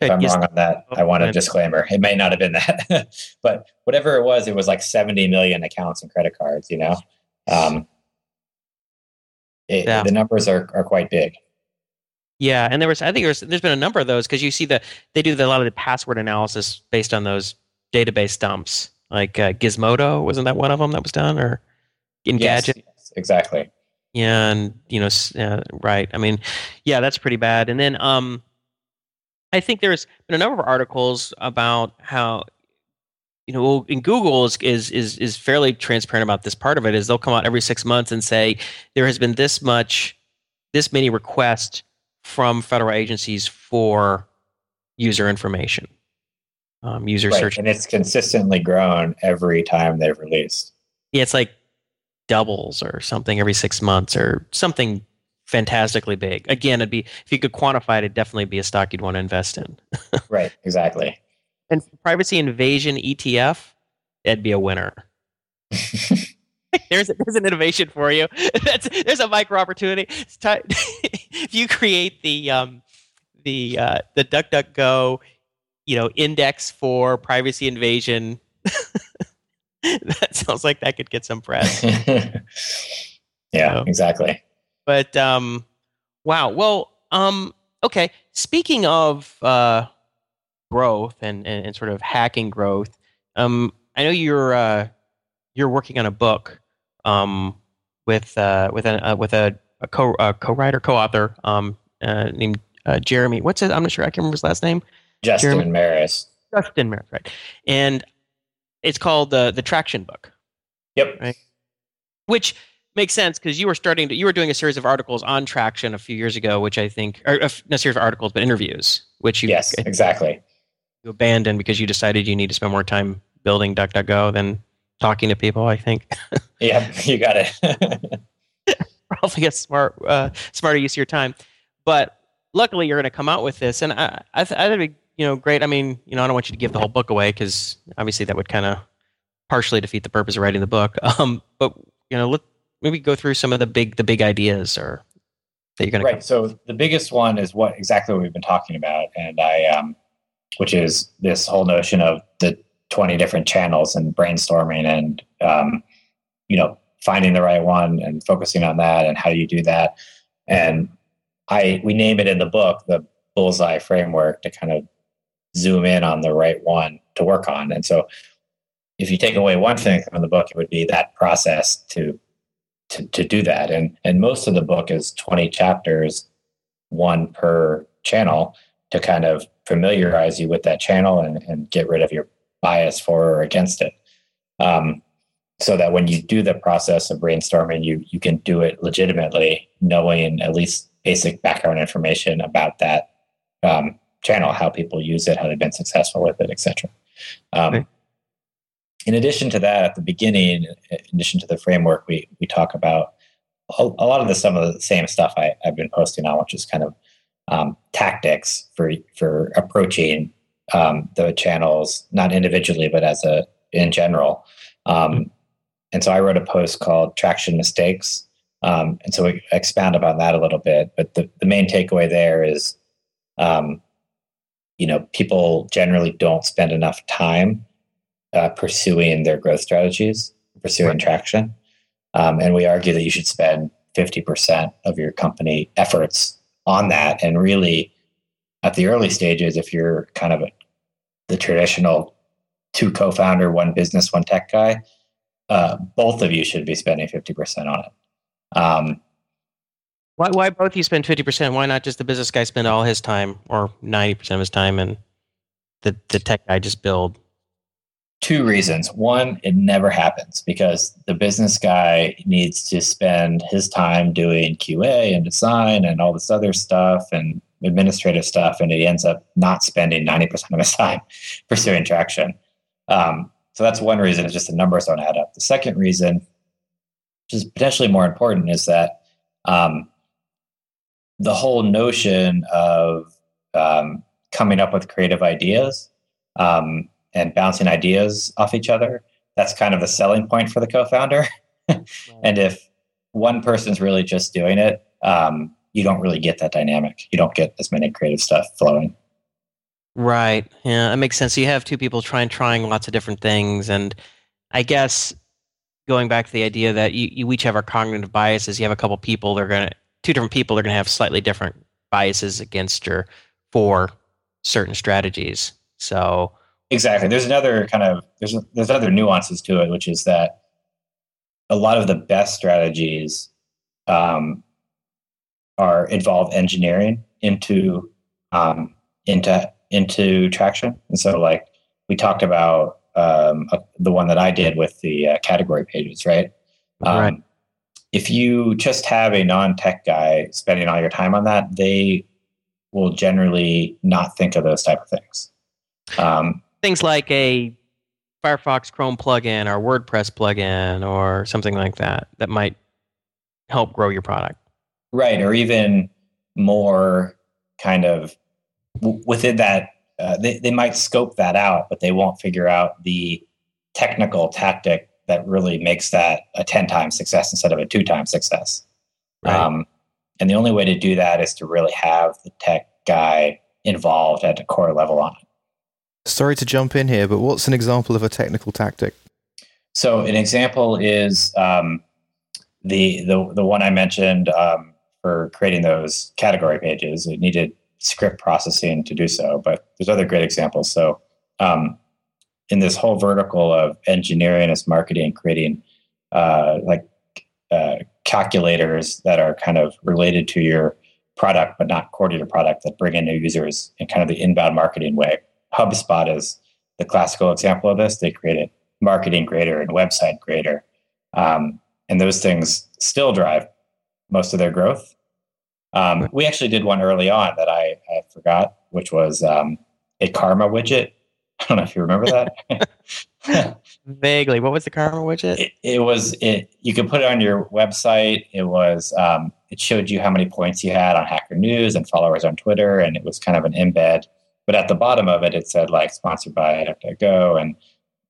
Speaker 4: if I'm wrong on that, I want a disclaimer. It may not have been that, but whatever it was, it was like 70 million accounts and credit cards. You know, um, it, yeah. the numbers are are quite big.
Speaker 3: Yeah, and there was I think there's there's been a number of those because you see that they do the, a lot of the password analysis based on those database dumps. Like uh, Gizmodo wasn't that one of them that was done or Engadget? Yes,
Speaker 4: yes, exactly.
Speaker 3: Yeah, and you know, uh, right. I mean, yeah, that's pretty bad. And then um, I think there's been a number of articles about how you know in Google is, is is is fairly transparent about this part of it. Is they'll come out every six months and say there has been this much, this many requests from federal agencies for user information, um, user right. search,
Speaker 4: and it's consistently grown every time they've released.
Speaker 3: Yeah, it's like doubles or something every six months or something fantastically big. Again, it'd be if you could quantify it, it'd definitely be a stock you'd want to invest in.
Speaker 4: right, exactly.
Speaker 3: And privacy invasion ETF, it'd be a winner. there's there's an innovation for you. That's there's a micro opportunity. if you create the um, the uh, the DuckDuckGo, you know, index for privacy invasion, that sounds like that could get some press.
Speaker 4: yeah, so, exactly.
Speaker 3: But um, wow. Well, um, okay. Speaking of uh, growth and, and, and sort of hacking growth, um, I know you're uh, you're working on a book um, with uh, with a uh, with a, a co a co-writer co-author um, uh, named uh, Jeremy. What's it? I'm not sure. I can't remember his last name.
Speaker 4: Justin Jeremy, Mares.
Speaker 3: Justin Mares, right? And it's called the the Traction Book.
Speaker 4: Yep.
Speaker 3: Right. Which makes sense because you were starting to you were doing a series of articles on traction a few years ago, which I think or a, not a series of articles but interviews, which you
Speaker 4: yes exactly
Speaker 3: you abandoned because you decided you need to spend more time building DuckDuckGo than talking to people. I think.
Speaker 4: yeah, you got it.
Speaker 3: Probably a smart, uh, smarter use of your time, but luckily you're going to come out with this, and I, I, th- I think you know, great. I mean, you know, I don't want you to give the whole book away because obviously that would kind of partially defeat the purpose of writing the book. Um, but you know, let maybe go through some of the big, the big ideas or that you're going to.
Speaker 4: Right. So the biggest one is what exactly what we've been talking about, and I, um, which is this whole notion of the 20 different channels and brainstorming and um, you know finding the right one and focusing on that and how do you do that. And i we name it in the book the bullseye framework to kind of zoom in on the right one to work on. And so if you take away one thing from the book it would be that process to to, to do that. And and most of the book is 20 chapters one per channel to kind of familiarize you with that channel and, and get rid of your bias for or against it. Um, so that when you do the process of brainstorming, you you can do it legitimately, knowing at least basic background information about that um, channel, how people use it, how they've been successful with it, etc. Um, okay. In addition to that, at the beginning, in addition to the framework, we we talk about a, a lot of the some of the same stuff I, have been posting on, which is kind of um, tactics for for approaching um, the channels, not individually, but as a in general. Um, and so I wrote a post called Traction Mistakes. Um, and so we expand upon that a little bit. But the, the main takeaway there is, um, you know, people generally don't spend enough time uh, pursuing their growth strategies, pursuing right. traction. Um, and we argue that you should spend 50% of your company efforts on that. And really, at the early stages, if you're kind of the traditional two co founder, one business, one tech guy, uh, both of you should be spending 50% on it. Um,
Speaker 3: why, why both of you spend 50%? Why not just the business guy spend all his time or 90% of his time and the, the tech guy just build?
Speaker 4: Two reasons. One, it never happens because the business guy needs to spend his time doing QA and design and all this other stuff and administrative stuff, and he ends up not spending 90% of his time pursuing traction. Um, so that's one reason, it's just the numbers don't add up. The second reason, which is potentially more important, is that um, the whole notion of um, coming up with creative ideas um, and bouncing ideas off each other that's kind of the selling point for the co-founder and if one person's really just doing it um, you don't really get that dynamic. You don't get as many creative stuff flowing.
Speaker 3: Right. Yeah that makes sense. So you have two people trying trying lots of different things and i guess going back to the idea that you, you each have our cognitive biases you have a couple people they're going to two different people are going to have slightly different biases against or for certain strategies. So
Speaker 4: exactly, there's another kind of there's there's other nuances to it, which is that a lot of the best strategies um, are involve engineering into um, into into traction, and so like we talked about um, uh, the one that I did with the uh, category pages, right?
Speaker 3: right. Um,
Speaker 4: if you just have a non-tech guy spending all your time on that, they will generally not think of those type of things.
Speaker 3: Um, things like a Firefox Chrome plugin or WordPress plugin or something like that that might help grow your product.
Speaker 4: Right, or even more kind of w- within that, uh, they, they might scope that out, but they won't figure out the technical tactic that really makes that a 10 times success instead of a two times success. Right. Um, and the only way to do that is to really have the tech guy involved at the core level on it.
Speaker 2: Sorry to jump in here, but what's an example of a technical tactic?
Speaker 4: So an example is um, the, the the one I mentioned um, for creating those category pages. It needed script processing to do so, but there's other great examples. So um, in this whole vertical of engineering as marketing, creating uh, like uh, calculators that are kind of related to your product, but not core to your product that bring in new users in kind of the inbound marketing way. HubSpot is the classical example of this. They created marketing grader and website grader. Um, and those things still drive most of their growth. Um, we actually did one early on that I, I forgot, which was um, a karma widget I don't know if you remember
Speaker 3: that. Vaguely. What was the karma widget?
Speaker 4: It, it, was it. You could put it on your website. It was. Um, it showed you how many points you had on Hacker News and followers on Twitter, and it was kind of an embed. But at the bottom of it, it said like sponsored by DuckDuckGo and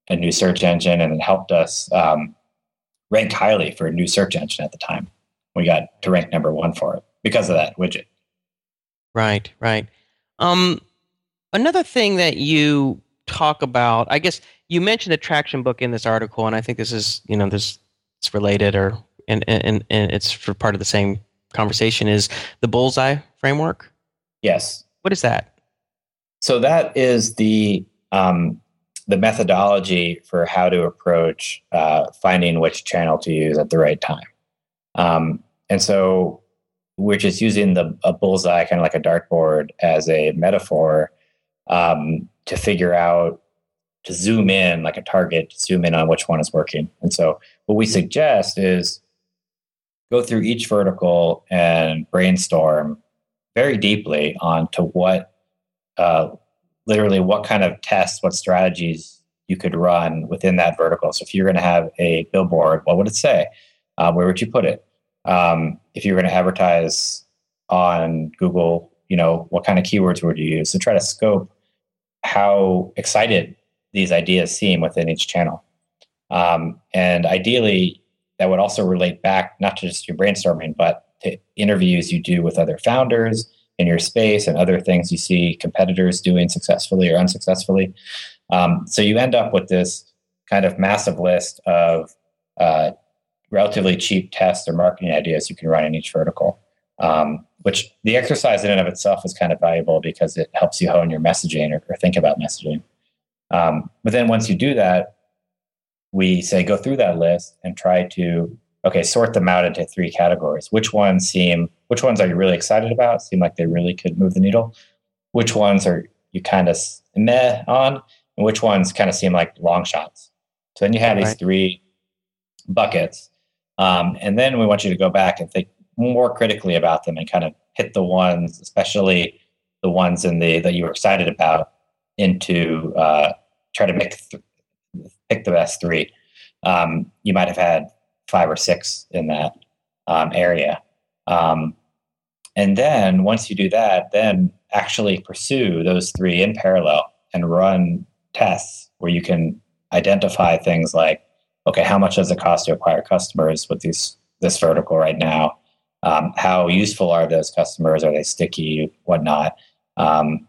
Speaker 4: a new search engine, and it helped us um, rank highly for a new search engine at the time. We got to rank number one for it because of that widget.
Speaker 3: Right. Right. Um, another thing that you talk about i guess you mentioned the traction book in this article and i think this is you know this it's related or and, and, and it's for part of the same conversation is the bullseye framework
Speaker 4: yes
Speaker 3: what is that
Speaker 4: so that is the um, the methodology for how to approach uh, finding which channel to use at the right time um, and so we're just using the a bullseye kind of like a dartboard as a metaphor um, to figure out to zoom in like a target, zoom in on which one is working. And so what we suggest is go through each vertical and brainstorm very deeply onto what uh, literally what kind of tests, what strategies you could run within that vertical. So if you're going to have a billboard, what would it say? Uh, where would you put it? Um, if you're going to advertise on Google, you know, what kind of keywords would you use? So try to scope how excited these ideas seem within each channel. Um, and ideally, that would also relate back not to just your brainstorming, but to interviews you do with other founders in your space and other things you see competitors doing successfully or unsuccessfully. Um, so you end up with this kind of massive list of uh, relatively cheap tests or marketing ideas you can run in each vertical. Um, which the exercise in and of itself is kind of valuable because it helps you hone your messaging or, or think about messaging. Um, but then once you do that, we say go through that list and try to okay sort them out into three categories. Which ones seem which ones are you really excited about? Seem like they really could move the needle. Which ones are you kind of meh on, and which ones kind of seem like long shots. So then you have right. these three buckets, um, and then we want you to go back and think more critically about them and kind of hit the ones, especially the ones in the that you were excited about, into uh, try to make th- pick the best three. Um, you might have had five or six in that um, area, um, and then once you do that, then actually pursue those three in parallel and run tests where you can identify things like, okay, how much does it cost to acquire customers with these this vertical right now? um, how useful are those customers? Are they sticky? Whatnot? Um,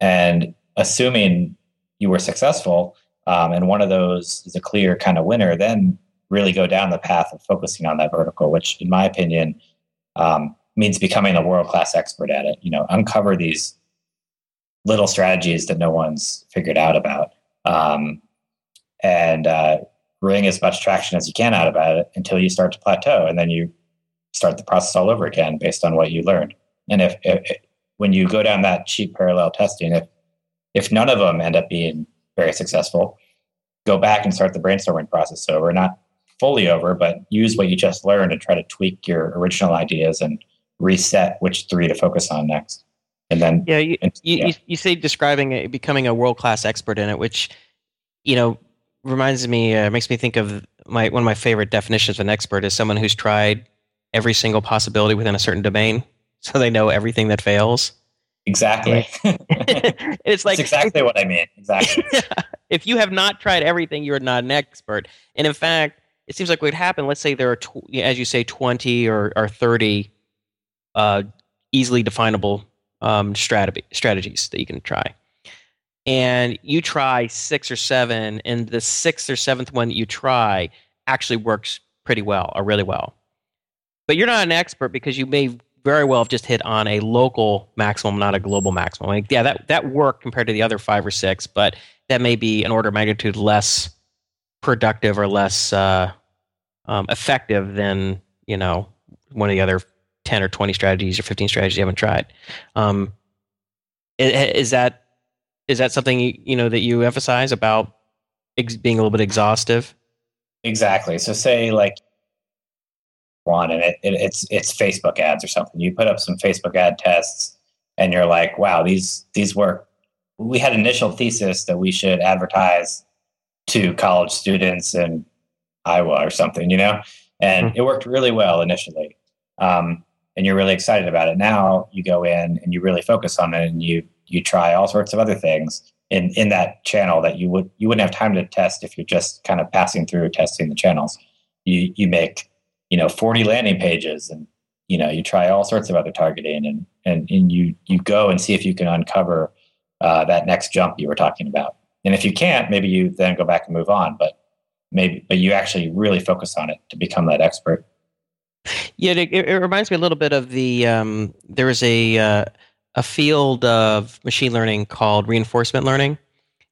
Speaker 4: and assuming you were successful um, and one of those is a clear kind of winner then really go down the path of focusing on that vertical which in my opinion um, means becoming a world-class expert at it. You know uncover these little strategies that no one's figured out about. Um, and uh, wring as much traction as you can out about it until you start to plateau and then you start the process all over again based on what you learned. And if, if when you go down that cheap parallel testing, if if none of them end up being very successful, go back and start the brainstorming process over. Not fully over, but use what you just learned and try to tweak your original ideas and reset which three to focus on next. And then
Speaker 3: yeah, you and, you, yeah. you, you say describing it, becoming a world class expert in it, which you know reminds me uh, makes me think of my one of my favorite definitions of an expert is someone who's tried every single possibility within a certain domain so they know everything that fails.
Speaker 4: Exactly.
Speaker 3: it's like
Speaker 4: That's exactly what I mean. Exactly.
Speaker 3: if you have not tried everything, you're not an expert. And in fact, it seems like what would happen. Let's say there are, tw- as you say, twenty or, or thirty uh, easily definable um, strategy, strategies that you can try, and you try six or seven, and the sixth or seventh one that you try actually works pretty well or really well but you're not an expert because you may very well have just hit on a local maximum, not a global maximum. Like, yeah, that that worked compared to the other five or six, but that may be an order of magnitude less productive or less uh, um, effective than you know one of the other ten or twenty strategies or fifteen strategies you haven't tried. Um, is that is that something you know that you emphasize about ex- being a little bit exhaustive?
Speaker 4: Exactly. So, say like one and it, it, it's it's facebook ads or something you put up some facebook ad tests and you're like wow these these work we had initial thesis that we should advertise to college students in iowa or something you know and mm-hmm. it worked really well initially um, and you're really excited about it now you go in and you really focus on it and you you try all sorts of other things in in that channel that you would you wouldn't have time to test if you're just kind of passing through testing the channels. You you make you know 40 landing pages and you know you try all sorts of other targeting and and, and you you go and see if you can uncover uh, that next jump you were talking about. And if you can't maybe you then go back and move on but maybe but you actually really focus on it to become that expert.
Speaker 3: Yeah it, it reminds me a little bit of the um, there is a uh, a field of machine learning called reinforcement learning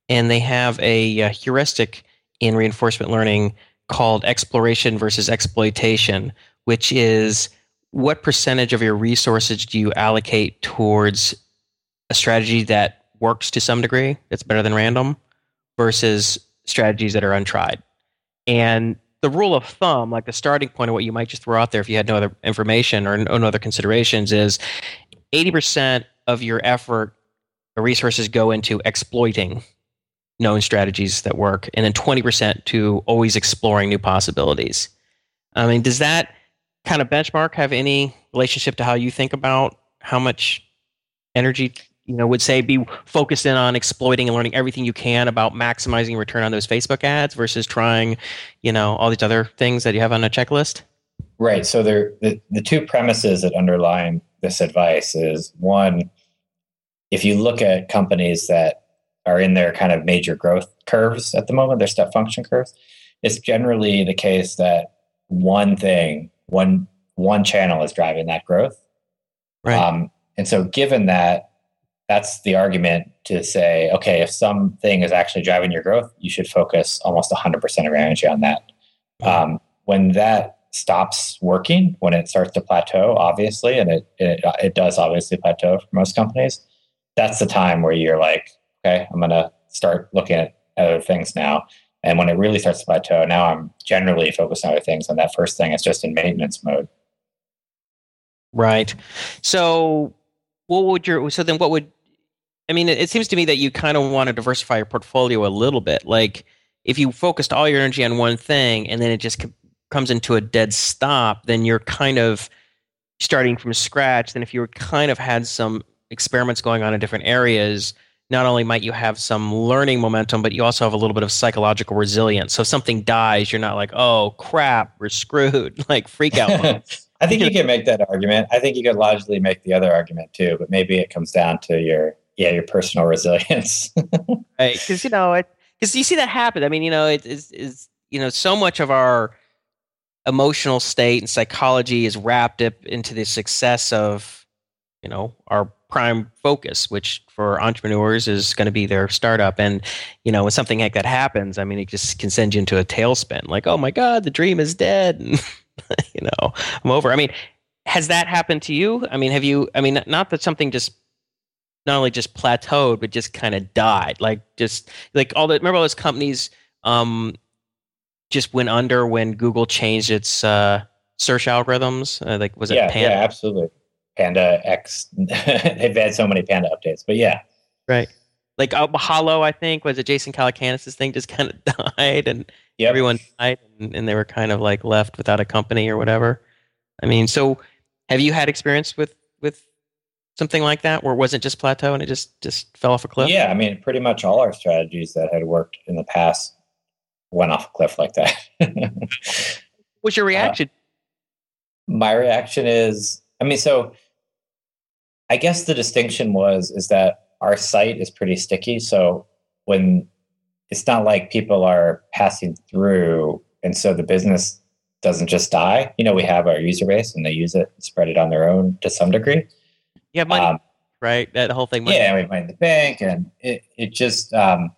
Speaker 3: and they have a, a heuristic in reinforcement learning called exploration versus exploitation, which is what percentage of your resources do you allocate towards a strategy that works to some degree, that's better than random, versus strategies that are untried. And the rule of thumb, like the starting point of what you might just throw out there if you had no other information or no other considerations, is 80% of your effort or resources go into exploiting known strategies that work, and then 20% to always exploring new possibilities. I mean, does that kind of benchmark have any relationship to how you think about how much energy you know would say be focused in on exploiting and learning everything you can about maximizing return on those Facebook ads versus trying, you know, all these other things that you have on a checklist?
Speaker 4: Right. So there the, the two premises that underline this advice is one, if you look at companies that are in their kind of major growth curves at the moment, their step function curves, it's generally the case that one thing, one one channel is driving that growth.
Speaker 3: Right.
Speaker 4: Um, and so given that, that's the argument to say, okay, if something is actually driving your growth, you should focus almost 100% of your energy on that. Um, when that stops working, when it starts to plateau, obviously, and it, it, it does obviously plateau for most companies, that's the time where you're like, okay, I'm going to start looking at other things now. And when it really starts to plateau, now I'm generally focused on other things. And that first thing is just in maintenance mode.
Speaker 3: Right. So, what would your so then what would I mean? It, it seems to me that you kind of want to diversify your portfolio a little bit. Like if you focused all your energy on one thing and then it just comes into a dead stop, then you're kind of starting from scratch. Then if you kind of had some experiments going on in different areas, not only might you have some learning momentum, but you also have a little bit of psychological resilience. So if something dies, you're not like, oh crap, we're screwed, like freak out.
Speaker 4: I think you can make that argument. I think you could logically make the other argument too, but maybe it comes down to your yeah your personal resilience.
Speaker 3: right? Because you know, it because you see that happen. I mean, you know, it is is you know so much of our emotional state and psychology is wrapped up into the success of you know our prime focus which for entrepreneurs is going to be their startup and you know when something like that happens i mean it just can send you into a tailspin like oh my god the dream is dead and, you know, I'm over. I mean, has that happened to you? I mean, have you? I mean, not that something just not only just plateaued, but just kind of died. Like just like all the remember all those companies um, just went under when Google changed its uh, search algorithms. Uh, like was it
Speaker 4: yeah,
Speaker 3: Panda?
Speaker 4: Yeah, absolutely. Panda X. They've had so many Panda updates, but yeah,
Speaker 3: right. Like uh, Mahalo, I think was it Jason Calacanis' thing just kind of died, and
Speaker 4: yep.
Speaker 3: everyone died, and, and they were kind of like left without a company or whatever. I mean, so have you had experience with with something like that where it wasn't just plateau and it just just fell off a cliff?
Speaker 4: Yeah, I mean, pretty much all our strategies that had worked in the past went off a cliff like that.
Speaker 3: What's your uh, reaction?
Speaker 4: Uh, my reaction is, I mean, so I guess the distinction was is that our site is pretty sticky. So when it's not like people are passing through and so the business doesn't just die you know we have our user base and they use it spread it on their own to some degree
Speaker 3: yeah money um, right that whole thing
Speaker 4: money. yeah we have money in the bank and it, it just um,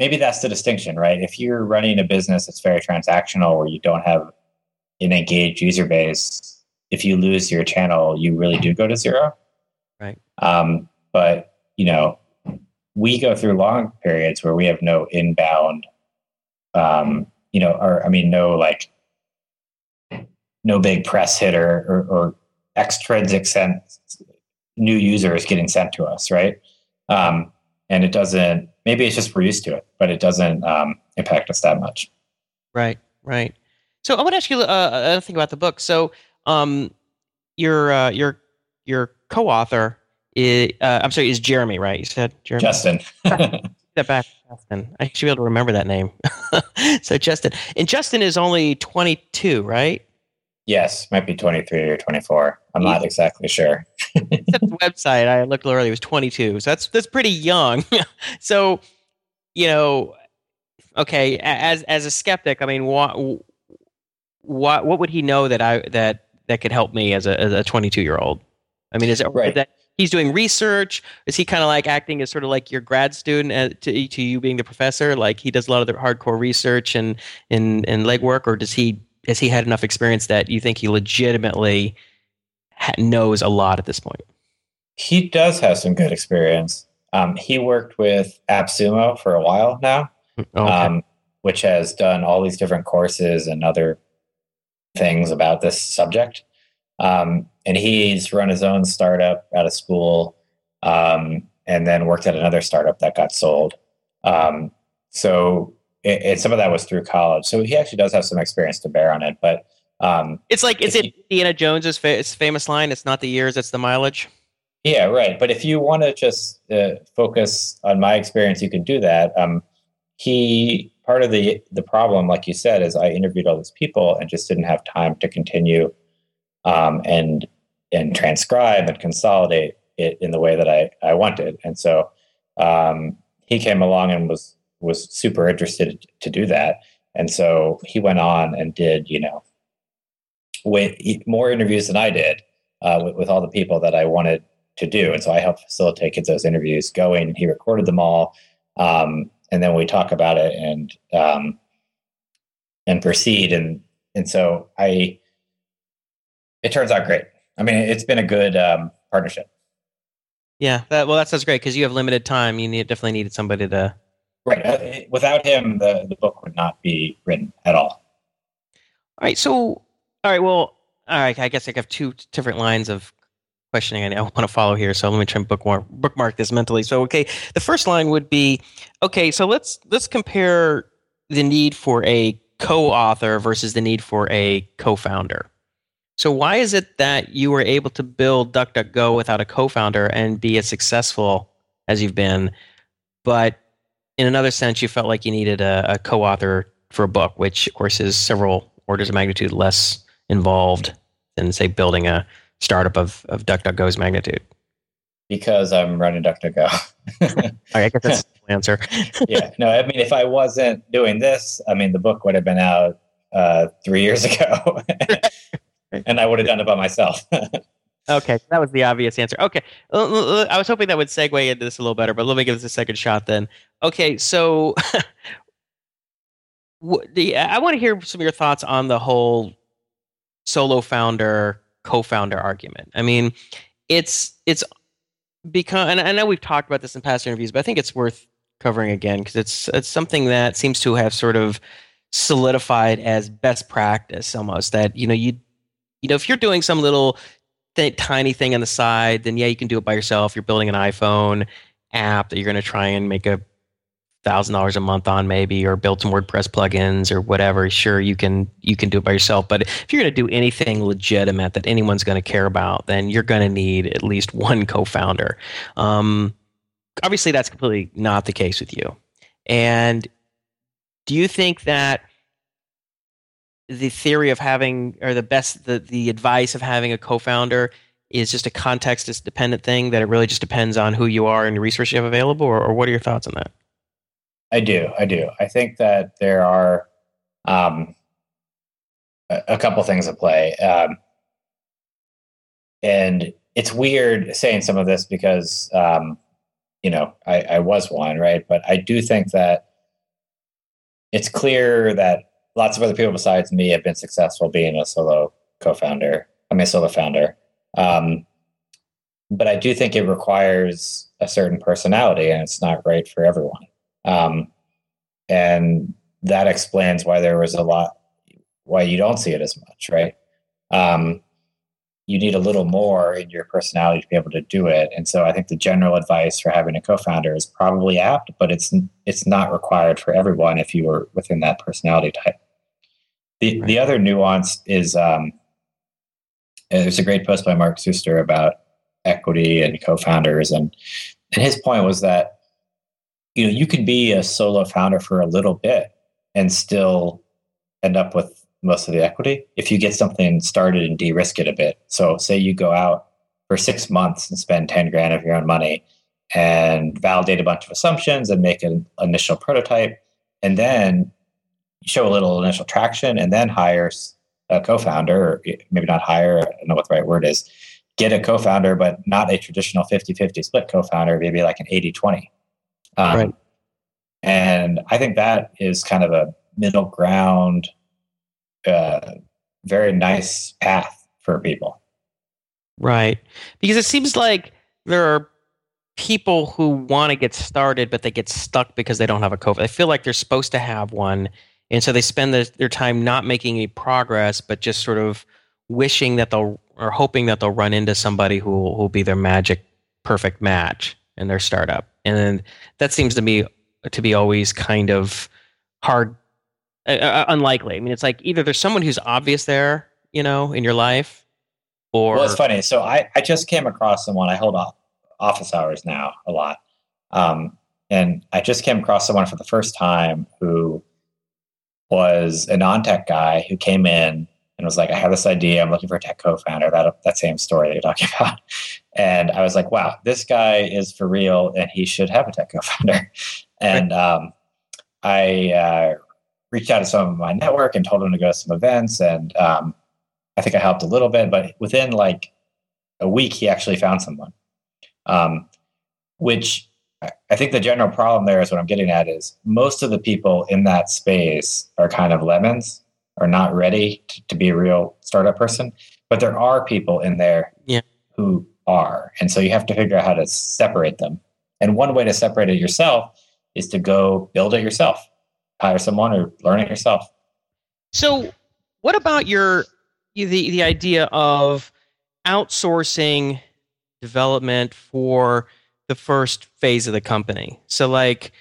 Speaker 4: maybe that's the distinction right if you're running a business that's very transactional where you don't have an engaged user base if you lose your channel you really do go to zero
Speaker 3: right
Speaker 4: um, but you know we go through long periods where we have no inbound, um, you know, or I mean, no like, no big press hitter or, or extrinsic sent new users getting sent to us, right? Um, and it doesn't. Maybe it's just we're used to it, but it doesn't um, impact us that much.
Speaker 3: Right, right. So I want to ask you uh, another thing about the book. So um, your uh, your your co-author is, uh, I'm sorry, is Jeremy, right? You said Jeremy?
Speaker 4: Justin.
Speaker 3: Step back, Justin. I should be able to remember that name. so Justin, and Justin is only 22, right?
Speaker 4: Yes, might be 23 or 24. I'm not exactly sure.
Speaker 3: Except the website I looked earlier it was 22, so that's that's pretty young. so, you know, okay, as as a skeptic, I mean, what what what would he know that I that that could help me as a as a 22 year old? I mean, is it right. that he's doing research? Is he kind of like acting as sort of like your grad student uh, to, to you being the professor? Like he does a lot of the hardcore research and and and legwork, or does he has he had enough experience that you think he legitimately knows a lot at this point?
Speaker 4: He does have some good experience. Um, he worked with AppSumo for a while now,
Speaker 3: mm, okay. um,
Speaker 4: which has done all these different courses and other things about this subject. Um, and he's run his own startup out of school um, and then worked at another startup that got sold. Um, so it, some of that was through college. So he actually does have some experience to bear on it. But um,
Speaker 3: it's like, is it Indiana Jones's fa- famous line? It's not the years, it's the mileage.
Speaker 4: Yeah, right. But if you want to just uh, focus on my experience, you can do that. Um, he part of the the problem, like you said, is I interviewed all these people and just didn't have time to continue um, and and transcribe and consolidate it in the way that I I wanted. And so um, he came along and was was super interested to do that. And so he went on and did you know way more interviews than I did uh, with, with all the people that I wanted to do. And so I helped facilitate get those interviews going. He recorded them all. Um, and then we talk about it and um, and proceed. And and so I it turns out great. I mean, it's been a good um, partnership.
Speaker 3: Yeah, that, well, that sounds great because you have limited time. You need definitely needed somebody to.
Speaker 4: Right. Uh, without him, the, the book would not be written at all. All
Speaker 3: right. So, all right. Well, all right. I guess I have two different lines of questioning I want to follow here. So let me try and bookmark bookmark this mentally. So okay, the first line would be okay. So let's let's compare the need for a co-author versus the need for a co-founder. So why is it that you were able to build DuckDuckGo without a co-founder and be as successful as you've been, but in another sense you felt like you needed a, a co-author for a book, which of course is several orders of magnitude less involved than say building a startup of, of DuckDuckGo's magnitude?
Speaker 4: Because I'm running DuckDuckGo.
Speaker 3: I guess that's the answer.
Speaker 4: yeah. No, I mean, if I wasn't doing this, I mean, the book would have been out uh, three years ago and I would have done it by myself.
Speaker 3: okay. That was the obvious answer. Okay. I was hoping that would segue into this a little better, but let me give this a second shot then. Okay. So. the, I want to hear some of your thoughts on the whole solo founder co-founder argument. I mean, it's it's because and I know we've talked about this in past interviews, but I think it's worth covering again because it's it's something that seems to have sort of solidified as best practice almost that you know you you know if you're doing some little th- tiny thing on the side then yeah you can do it by yourself you're building an iphone app that you're going to try and make a thousand dollars a month on maybe or build some WordPress plugins or whatever, sure you can you can do it by yourself. But if you're going to do anything legitimate that anyone's going to care about, then you're going to need at least one co-founder. Um, obviously, that's completely not the case with you. And do you think that the theory of having or the best the, the advice of having a co-founder is just a context dependent thing that it really just depends on who you are and the resources you have available or, or what are your thoughts on that
Speaker 4: I do. I do. I think that there are um, a, couple things at play. Um, and it's weird saying some of this because, um, you know, I, I was one, right? But I do think that it's clear that lots of other people besides me have been successful being a solo co-founder. I mean, a solo founder. Um, but I do think it requires a certain personality, and it's not right for everyone. Um, and that explains why there was a lot, why you don't see it as much, right? Um, you need a little more in your personality to be able to do it. And so I think the general advice for having a co-founder is probably apt, but it's it's not required for everyone if you are within that personality type. The right. the other nuance is um, there's a great post by Mark Suster about equity and co-founders, and and his point was that you know you can be a solo founder for a little bit and still end up with most of the equity if you get something started and de-risk it a bit. So say you go out for six months and spend 10 grand of your own money and validate a bunch of assumptions and make an initial prototype and then show a little initial traction and then hire a co-founder or maybe not hire i don't know what the right word is get a co-founder but not a traditional 50-50 split co-founder maybe like an 80-20 um, right. And I think that is kind of a middle ground, uh, very nice path for people.
Speaker 3: Right. Because it seems like there are people who want to get started, but they get stuck because they don't have a COVID. They feel like they're supposed to have one. And so they spend the, their time not making any progress, but just sort of wishing that they'll, or hoping that they'll run into somebody who will be their magic perfect match in their startup and that seems to me to be always kind of hard, uh, uh, unlikely. I mean, it's like either there's someone who's obvious there, you know, in your life, Or
Speaker 4: well, it's funny. So I, I just came across someone. I hold off office hours now a lot, um, and I just came across someone for the first time who was a non-tech guy who came in and was like, "I have this idea. I'm looking for a tech co-founder." That that same story that you're talking about, and I was like, "Wow, this guy is for real, and he should have a tech co-founder." And um, I uh, reached out to some of my network and told him to go to some events, and um, I think I helped a little bit. But within like a week, he actually found someone, um, which I think the general problem there is what I'm getting at is most of the people in that space are kind of lemons, are not ready to, to be a real startup person. But there are people in there
Speaker 3: Yeah.
Speaker 4: who are, and so you have to figure out how to separate them. And one way to separate it yourself is to go build it yourself, hire someone or learn it yourself.
Speaker 3: So, what about your the the idea of outsourcing development for the first phase of the company? So, like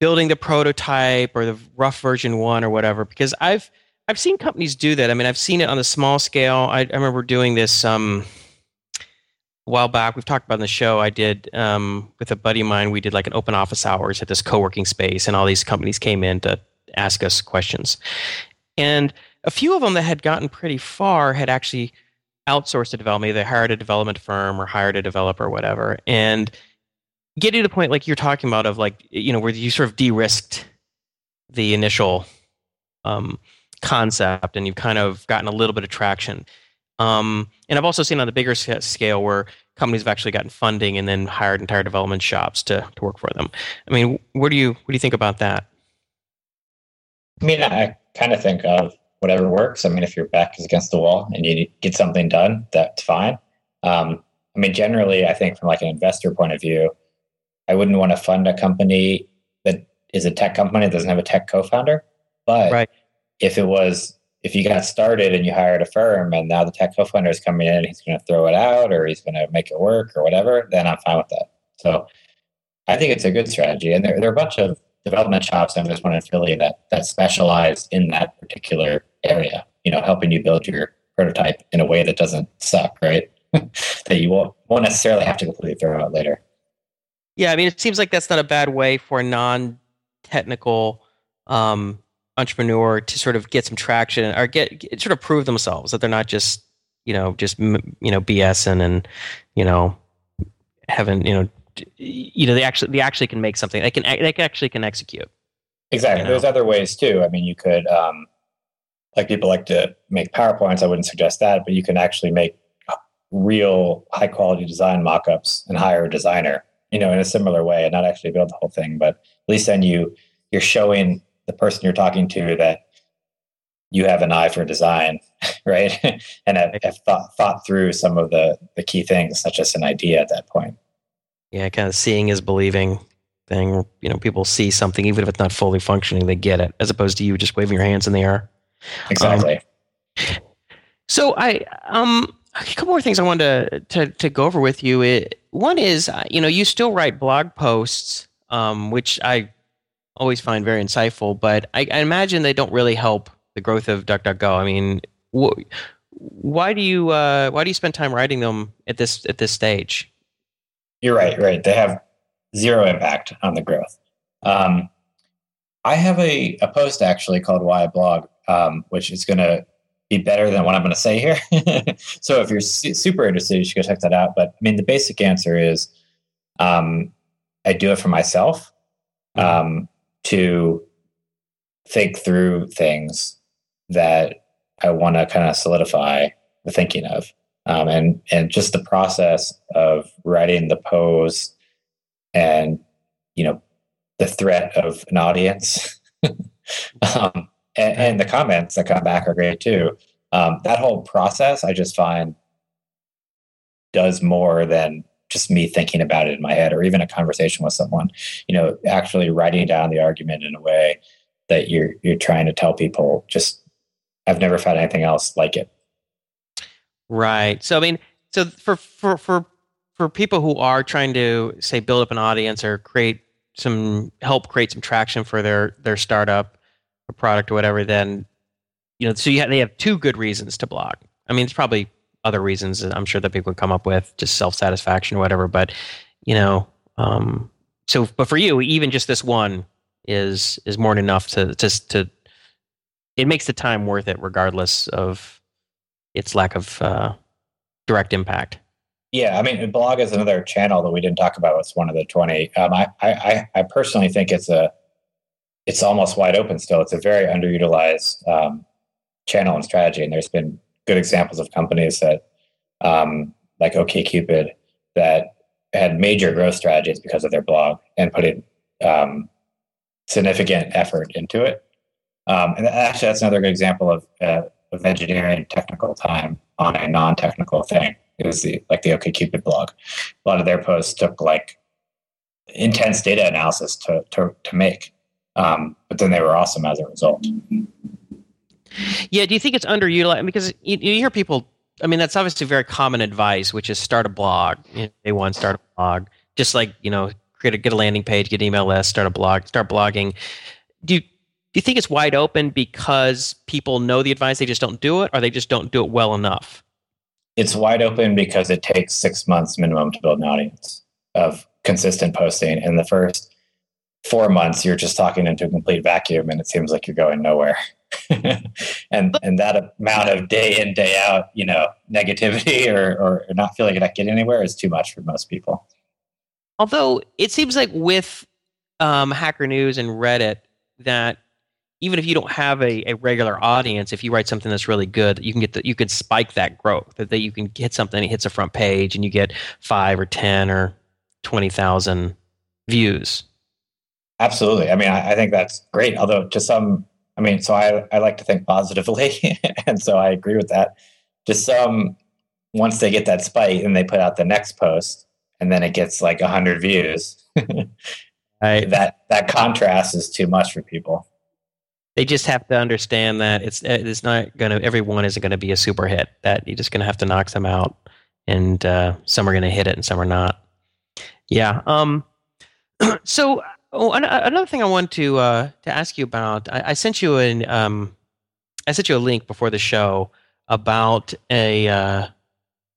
Speaker 3: building the prototype or the rough version one or whatever. Because I've I've seen companies do that. I mean, I've seen it on the small scale. I, I remember doing this um, a while back. We've talked about in the show. I did um, with a buddy of mine. We did like an open office hours at this co-working space, and all these companies came in to ask us questions. And a few of them that had gotten pretty far had actually outsourced the development. They hired a development firm or hired a developer or whatever. And getting to the point like you're talking about of like, you know, where you sort of de-risked the initial um, concept and you've kind of gotten a little bit of traction. Um, and I've also seen on the bigger scale where companies have actually gotten funding and then hired entire development shops to, to work for them. I mean, what do you what do you think about that?
Speaker 4: I mean, I kind of think of whatever works. I mean, if your back is against the wall and you get something done, that's fine. Um, I mean, generally, I think from like an investor point of view, I wouldn't want to fund a company that is a tech company that doesn't have a tech co-founder. But
Speaker 3: Right.
Speaker 4: If it was, if you got started and you hired a firm and now the tech co-founder is coming in and he's going to throw it out or he's going to make it work or whatever, then I'm fine with that. So I think it's a good strategy. And there, there are a bunch of development shops and there's one in Philly that that specialize in that particular area. You know, helping you build your prototype in a way that doesn't suck, right? that you won't won't necessarily have to completely throw out later.
Speaker 3: Yeah, I mean, it seems like that's not a bad way for a non-technical um, entrepreneur to sort of get some traction or get, get sort of prove themselves that they're not just you know just you know BSing and you know having you know you know they actually they actually can make something they can they actually can execute.
Speaker 4: Exactly.
Speaker 3: You know?
Speaker 4: There's other ways too. I mean, you could um, like people like to make PowerPoints. I wouldn't suggest that, but you can actually make real high quality design mock-ups and hire a designer you know in a similar way and not actually build the whole thing but at least then you you're showing the person you're talking to that you have an eye for design right and have, have thought, thought through some of the the key things such as an idea at that point
Speaker 3: Yeah, kind of seeing is believing thing. You know, people see something even if it's not fully functioning, they get it, as opposed to you just waving your hands in the air.
Speaker 4: exactly
Speaker 3: So I um a couple more things I wanted to to, to go over with you. It, one is uh, you know you still write blog posts, um, which I always find very insightful, but I, I imagine they don't really help the growth of DuckDuckGo. I mean, wh- why do you uh, why do you spend time writing them at this at this stage?
Speaker 4: You're right, right. They have zero impact on the growth. Um, I have a, a post actually called Why I Blog, um, which is going to be better than what I'm going to say here. so if you're su- super interested, you should go check that out. But I mean, the basic answer is um, I do it for myself um, to think through things that I want to kind of solidify the thinking of um, and and just the process of writing the pose and you know the threat of an audience. Um, and, and the comments that come back are great too. Um, that whole process i just find does more than just me thinking about it in my head or even a conversation with someone you know actually writing down the argument in a way that you're you're trying to tell people just i've never found anything else like it
Speaker 3: Right. So I mean, so for for for for people who are trying to say build up an audience or create some help create some traction for their their startup or product or whatever, then you know, so you have, they have two good reasons to blog. I mean, it's probably other reasons that I'm sure that people would come up with, just self satisfaction or whatever. But you know, um, so but for you, even just this one is is more than enough to just to it makes the time worth it, regardless of its lack of uh, direct impact.
Speaker 4: Yeah, I mean, blog is another channel that we didn't talk about. It's one of the twenty. Um, I, I, I personally think it's a, it's almost wide open still. It's a very underutilized um, channel and strategy, and there's been good examples of companies that, um, like OKCupid, that had major growth strategies because of their blog and put in um, significant effort into it. Um, and actually, that's another good example of, uh, of engineering technical time on a non-technical thing. It was the like the OKCupid blog. A lot of their posts took like intense data analysis to to, to make, um, but then they were awesome as a result.
Speaker 3: Yeah, do you think it's underutilized? Because you, you hear people. I mean, that's obviously very common advice, which is start a blog. You know, day one, start a blog. Just like you know, create a get a landing page, get an email list, start a blog, start blogging. Do you, do you think it's wide open because people know the advice, they just don't do it, or they just don't do it well enough?
Speaker 4: It's wide open because it takes six months minimum to build an audience of consistent posting. In the first four months, you're just talking into a complete vacuum, and it seems like you're going nowhere. And and that amount of day in day out, you know, negativity or or not feeling like getting anywhere is too much for most people.
Speaker 3: Although it seems like with um, Hacker News and Reddit that even if you don't have a, a regular audience, if you write something that's really good, you can get the, you could spike that growth. That, that you can get something that hits a front page and you get five or ten or twenty thousand views.
Speaker 4: Absolutely. I mean, I, I, think that's great. Although to some, I mean, so I I like to think positively, and so I agree with that. To some, once they get that spike and they put out the next post, and then it gets like 100 views right. that that contrast is too much for people
Speaker 3: they just have to understand that it's it's not gonna everyone isn't gonna be a super hit that you're just gonna have to knock some out and uh, some are gonna hit it and some are not yeah um so oh, another thing i want to uh, to ask you about i, I sent you an um i sent you a link before the show about a uh,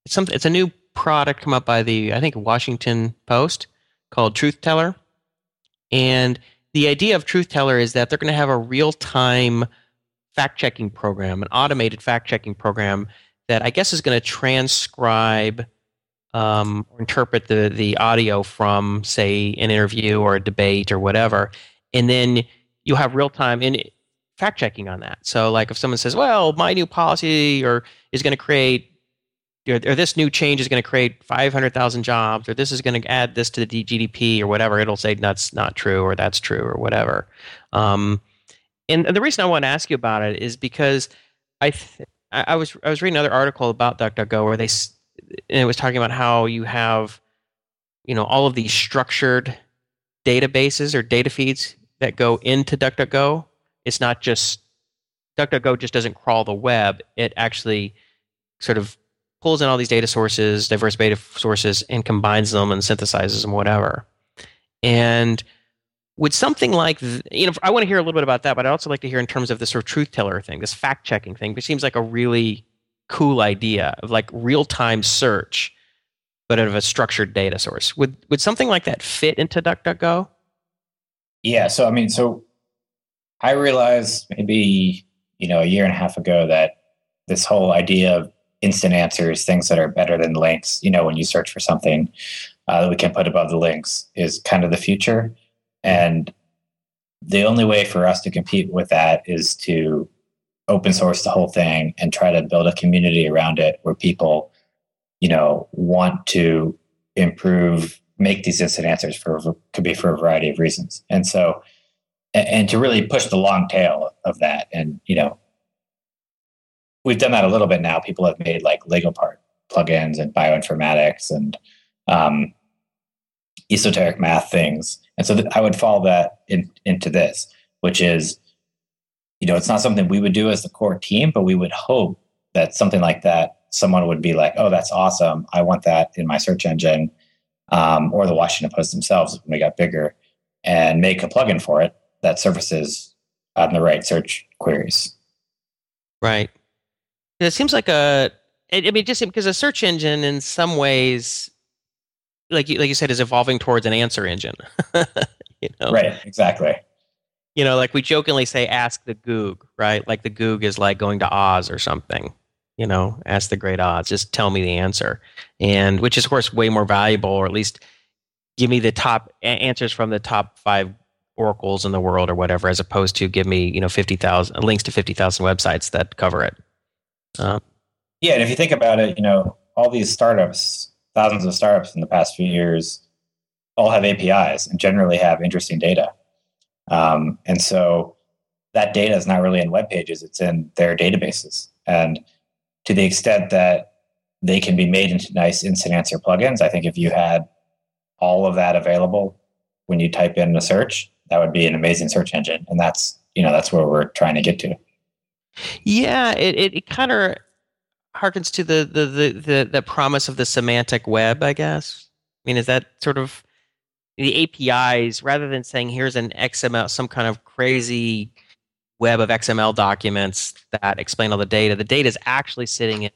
Speaker 3: some it's a new product come up by the I think Washington Post called Truth Teller, and the idea of Truth Teller is that they're going to have a real time fact checking program, an automated fact checking program that I guess is going to transcribe um, or interpret the the audio from say an interview or a debate or whatever, and then you'll have real time in fact checking on that. So like if someone says, "Well, my new policy or is going to create or, this new change is going to create 500,000 jobs, or this is going to add this to the GDP, or whatever. It'll say that's not true, or that's true, or whatever. Um, and, and, the reason I want to ask you about it is because I, th- I was I was reading another article about DuckDuckGo where they and it was talking about how you have, you know, all of these structured databases or data feeds that go into DuckDuckGo. It's not just DuckDuckGo just doesn't crawl the web. It actually sort of pulls in all these data sources, diverse data sources, and combines them and synthesizes them, whatever. And with something like, you know, I want to hear a little bit about that, but I'd also like to hear in terms of this sort of truth teller thing, this fact checking thing, which seems like a really cool idea of like real time search, but out of a structured data source. Would would something like that fit into DuckDuckGo?
Speaker 4: Yeah. So I mean, so I realized maybe you know a year and a half ago that this whole idea of instant answers, things that are better than links. You know, when you search for something uh, that we can put above the links is kind of the future. And the only way for us to compete with that is to open source the whole thing and try to build a community around it where people, you know, want to improve, make these instant answers for could be for a variety of reasons. And so, and, to really push the long tail of that and, you know, we've done that a little bit now. People have made like Lego part plugins and bioinformatics and um, esoteric math things. And so th- I would follow that in, into this, which is, you know, it's not something we would do as the core team, but we would hope that something like that, someone would be like, oh, that's awesome. I want that in my search engine. Um, or the Washington Post themselves when we got bigger and make a plugin for it that surfaces on the right search queries.
Speaker 3: Right. It seems like a I mean, just because a search engine, in some ways, like you, like you said, is evolving towards an answer engine.
Speaker 4: you know? Right. Exactly.
Speaker 3: You know, like we jokingly say, "Ask the Goog," right? Like the Goog is like going to Oz or something. You know, ask the great Oz. Just tell me the answer, and which is of course way more valuable, or at least give me the top answers from the top five oracles in the world or whatever, as opposed to give me you know fifty thousand links to fifty thousand websites that cover it.
Speaker 4: Um, yeah, and if you think about it, you know, all these startups, thousands of startups in the past few years, all have APIs and generally have interesting data. Um, and so that data is not really in web pages; it's in their databases. And to the extent that they can be made into nice instant answer plugins, I think if you had all of that available when you type in a search, that would be an amazing search engine. And that's you know that's where we're trying to get to.
Speaker 3: Yeah, it it, it kind of harkens to the, the the the the promise of the semantic web, I guess. I mean, is that sort of the APIs rather than saying here's an XML, some kind of crazy web of XML documents that explain all the data. The data is actually sitting in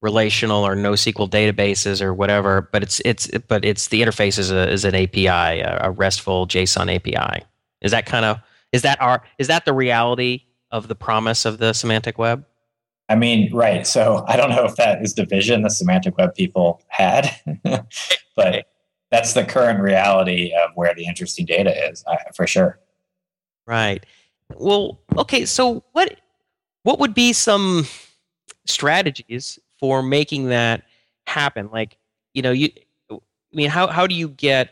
Speaker 3: relational or NoSQL databases or whatever, but it's it's but it's the interface is a is an API, a, a RESTful JSON API. Is that kind of is that our is that the reality of the promise of the semantic web?
Speaker 4: I mean, right. So I don't know if that is the vision the semantic web people had, but that's the current reality of where the interesting data is, uh, for sure.
Speaker 3: Right. Well, okay. So what what would be some strategies for making that happen? Like, you know, you. I mean, how how do you get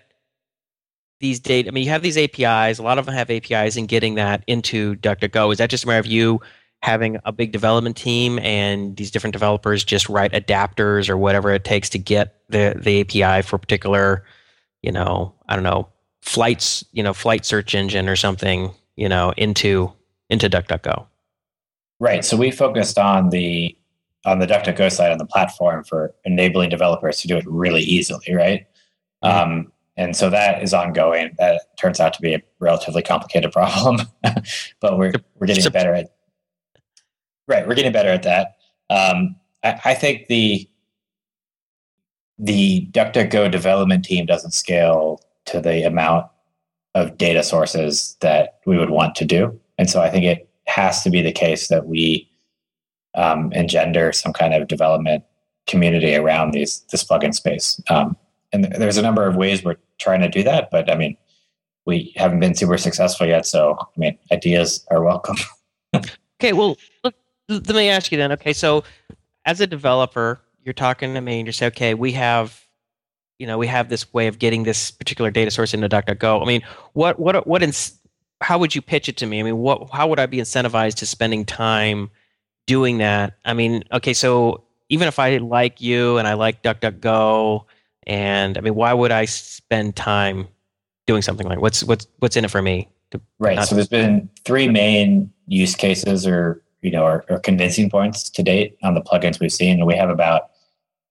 Speaker 3: these data? I mean, you have these APIs. A lot of them have APIs, and getting that into DuckDuckGo is that just a matter of you having a big development team and these different developers just write adapters or whatever it takes to get the the API for a particular, you know, I don't know, flights, you know, flight search engine or something, you know, into into DuckDuckGo.
Speaker 4: Right. So we focused on the on the DuckDuckGo side on the platform for enabling developers to do it really easily, right? Mm-hmm. Um, and so that is ongoing. That turns out to be a relatively complicated problem, but we're we're getting better at Right, we're getting better at that. Um, I, I, think the the DuckDuckGo development team doesn't scale to the amount of data sources that we would want to do, and so I think it has to be the case that we um, engender some kind of development community around these this plugin space. Um, and there's a number of ways we're trying to do that, but I mean, we haven't been super successful yet. So I mean, ideas are welcome.
Speaker 3: okay, well, look, let me ask you then. Okay, so as a developer, you're talking to me and you say, okay, we have, you know, we have this way of getting this particular data source into DuckDuckGo. I mean, what, what, what, ins- how would you pitch it to me? I mean, what, how would I be incentivized to spending time doing that? I mean, okay, so even if I like you and I like DuckDuckGo, and I mean, why would I spend time doing something like what's what's what's in it for me?
Speaker 4: right. So there's been three main use cases or you know are, are, convincing points to date on the plugins we've seen. We have about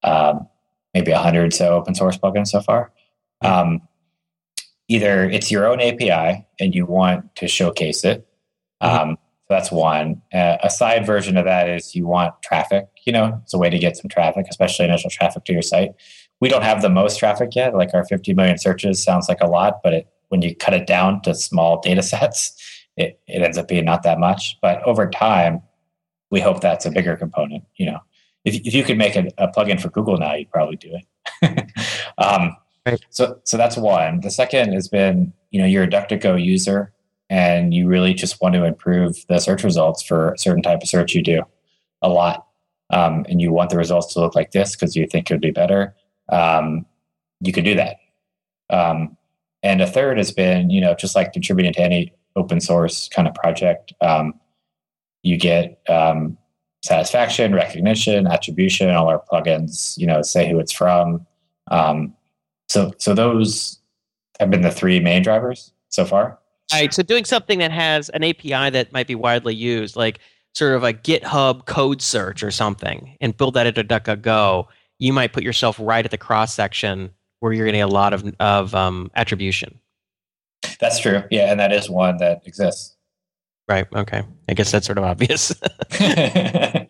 Speaker 4: um, maybe a hundred so open source plugins so far. Um, either it's your own API and you want to showcase it. Mm-hmm. Um, so that's one. Uh, a side version of that is you want traffic. You know, it's a way to get some traffic, especially initial traffic to your site. We don't have the most traffic yet. Like our 50 million searches sounds like a lot, but it, when you cut it down to small data sets, it, it ends up being not that much. But over time, we hope that's a bigger component. You know, if, if you could make a, a plugin for Google now, you'd probably do it. um, right. So, so that's one. The second has been, you know, you're a DuckDuckGo user and you really just want to improve the search results for a certain type of search you do a lot. Um, and you want the results to look like this because you think it would be better. Um, you could do that. Um, and a third has been, you know, just like contributing to any open source kind of project. Um, you get um, satisfaction, recognition, attribution. All our plugins, you know, say who it's from. Um, so, so those have been the three main drivers so far.
Speaker 3: Right. So, doing something that has an API that might be widely used, like sort of a GitHub code search or something, and build that into DuckDuckGo, you might put yourself right at the cross section where you're getting a lot of of um, attribution.
Speaker 4: That's true. Yeah, and that is one that exists.
Speaker 3: Right. Okay. I guess that's sort of obvious.
Speaker 4: that's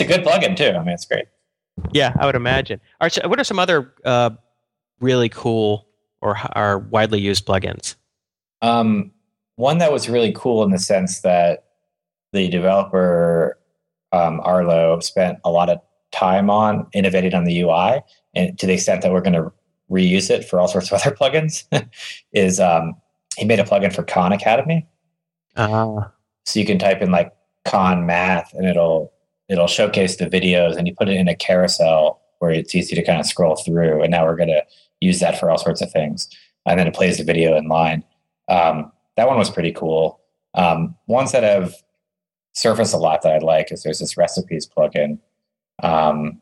Speaker 4: a good plugin too. I mean, it's great.
Speaker 3: Yeah, I would imagine. All right, so what are some other uh, really cool or are widely used plugins?
Speaker 4: Um, one that was really cool in the sense that the developer um, Arlo spent a lot of time on innovating on the UI, and to the extent that we're going to reuse it for all sorts of other plugins, is um, he made a plugin for Khan Academy.
Speaker 3: Uh,
Speaker 4: so you can type in like Khan Math, and it'll it'll showcase the videos, and you put it in a carousel where it's easy to kind of scroll through. And now we're going to use that for all sorts of things, and then it plays the video in line. Um, that one was pretty cool. Um, ones that have surfaced a lot that I like is there's this recipes plugin um,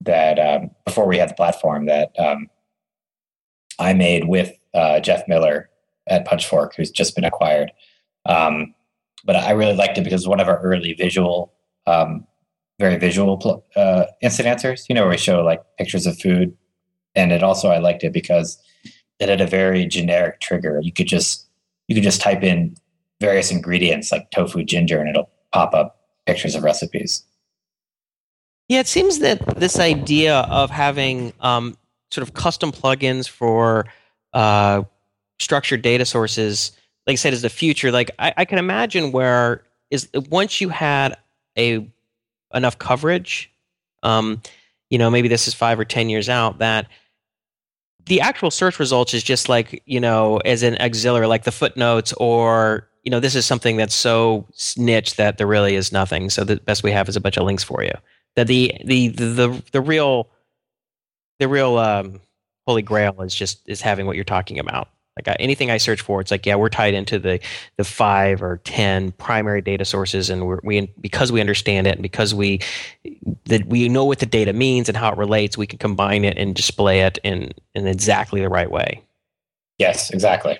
Speaker 4: that um, before we had the platform that um, I made with uh, Jeff Miller at Punchfork, who's just been acquired. Um, but I really liked it because one of our early visual, um, very visual uh, instant answers, you know, where we show like pictures of food. And it also, I liked it because it had a very generic trigger. You could just, you could just type in various ingredients like tofu, ginger, and it'll pop up pictures of recipes.
Speaker 3: Yeah, it seems that this idea of having um, sort of custom plugins for uh, structured data sources, like I said, is the future. Like I, I can imagine where is once you had a enough coverage, um, you know, maybe this is five or ten years out that the actual search results is just like you know as an auxiliary, like the footnotes or you know this is something that's so niche that there really is nothing. So the best we have is a bunch of links for you. That the the the the, the real the real um, holy grail is just is having what you're talking about. Like uh, anything I search for, it's like yeah, we're tied into the the five or ten primary data sources, and we're, we because we understand it and because we that we know what the data means and how it relates, we can combine it and display it in in exactly the right way.
Speaker 4: Yes, exactly.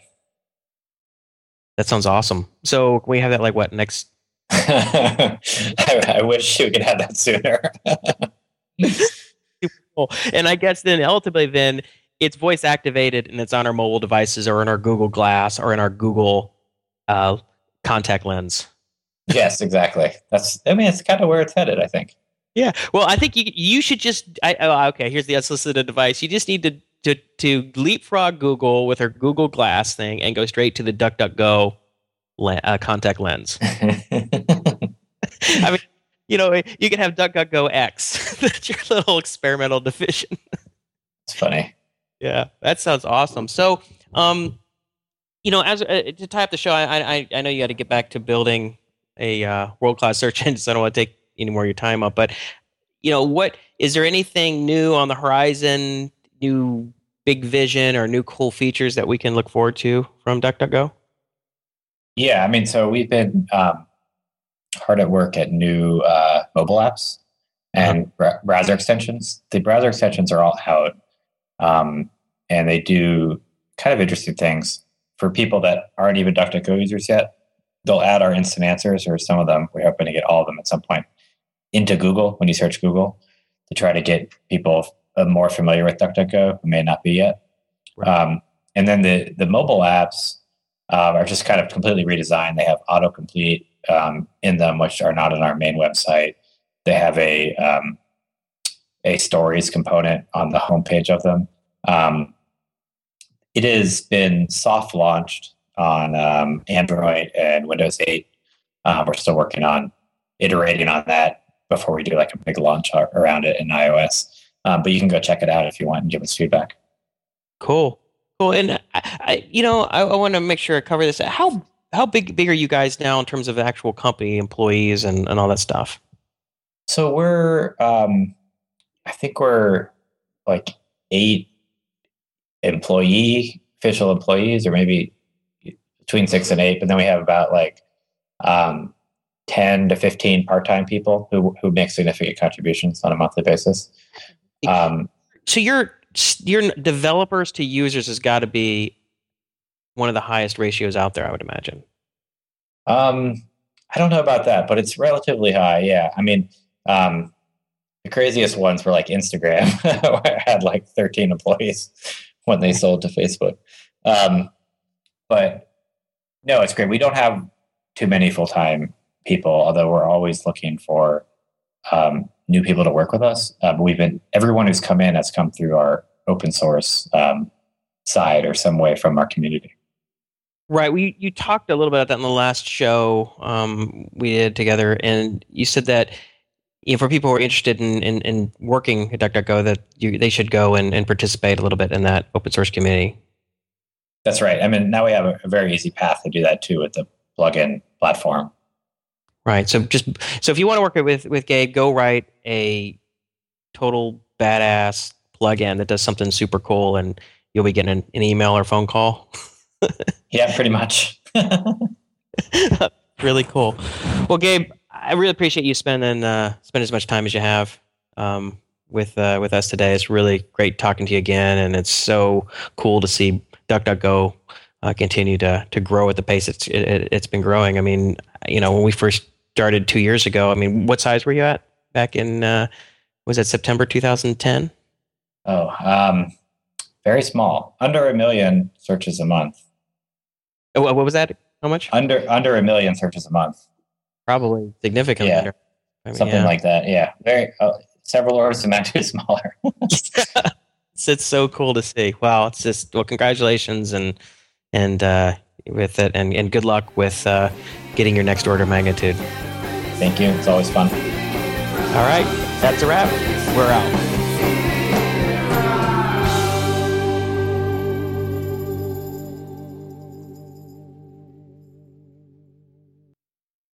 Speaker 3: That sounds awesome. So we have that like what next?
Speaker 4: I, I wish we could have that sooner.
Speaker 3: and I guess then ultimately then it's voice activated and it's on our mobile devices or in our Google Glass or in our Google uh, contact lens.
Speaker 4: yes, exactly. That's I mean it's kind of where it's headed. I think.
Speaker 3: Yeah. Well, I think you you should just. I, oh, okay. Here's the unsolicited advice. You just need to to to leapfrog Google with her Google Glass thing and go straight to the DuckDuckGo le- uh, contact lens. I mean, you know, you can have DuckDuckGo X. That's your little experimental division.
Speaker 4: it's funny.
Speaker 3: Yeah, that sounds awesome. So, um, you know, as uh, to tie up the show, I I, I know you got to get back to building a uh, world class search engine. So I don't want to take any more of your time up, but you know, what is there anything new on the horizon? New big vision or new cool features that we can look forward to from DuckDuckGo?
Speaker 4: Yeah, I mean, so we've been um, hard at work at new uh, mobile apps and uh-huh. browser extensions. The browser extensions are all out, um, and they do kind of interesting things for people that aren't even DuckDuckGo users yet. They'll add our instant answers, or some of them. We're hoping to get all of them at some point into Google when you search Google to try to get people uh, more familiar with DuckDuckGo who may not be yet. Right. Um, and then the the mobile apps uh, are just kind of completely redesigned. They have autocomplete um, in them, which are not on our main website. They have a um, a stories component on the homepage of them. Um, it has been soft launched on um, Android and Windows 8. Uh, we're still working on iterating on that before we do like a big launch around it in iOS. Um, but you can go check it out if you want and give us feedback.
Speaker 3: Cool, cool. And I, I you know, I, I want to make sure I cover this. How how big big are you guys now in terms of actual company employees and, and all that stuff?
Speaker 4: So we're, um, I think we're like eight employee official employees, or maybe between six and eight. But then we have about like um, 10 to 15 part-time people who, who make significant contributions on a monthly basis. Um,
Speaker 3: so your your developers to users has got to be one of the highest ratios out there, I would imagine.
Speaker 4: Um, I don't know about that, but it's relatively high. Yeah, I mean, um, the craziest ones were like Instagram, I had like 13 employees when they sold to Facebook. Um, but no, it's great. We don't have too many full time people, although we're always looking for um, new people to work with us. Uh, but we've been everyone who's come in has come through our open source um, side or some way from our community.
Speaker 3: Right. We you talked a little bit about that in the last show um, we did together, and you said that you know, for people who are interested in, in, in working at DuckDuckGo, that you, they should go and, and participate a little bit in that open source community.
Speaker 4: That's right. I mean, now we have a, a very easy path to do that too with the plugin platform.
Speaker 3: Right. So just so if you want to work with with Gabe, go write a total badass plugin that does something super cool, and you'll be getting an, an email or phone call.
Speaker 4: yeah, pretty much.
Speaker 3: really cool. Well, Gabe, I really appreciate you spending uh, spending as much time as you have um, with uh, with us today. It's really great talking to you again, and it's so cool to see DuckDuckGo uh, continue to to grow at the pace it's it, has been growing. I mean, you know, when we first started two years ago, I mean, what size were you at back in? Uh, was that September 2010?
Speaker 4: Oh, um, very small, under a million searches a month.
Speaker 3: Oh, what was that? How much?
Speaker 4: Under under a million searches a month.
Speaker 3: Probably significantly.
Speaker 4: Yeah, I mean, something yeah. like that. Yeah, very uh, several orders of magnitude smaller.
Speaker 3: it's, it's so cool to see. Wow, it's just well, congratulations and and uh, with it, and and good luck with uh, getting your next order of magnitude.
Speaker 4: Thank you. It's always fun.
Speaker 3: All right, that's a wrap. We're out.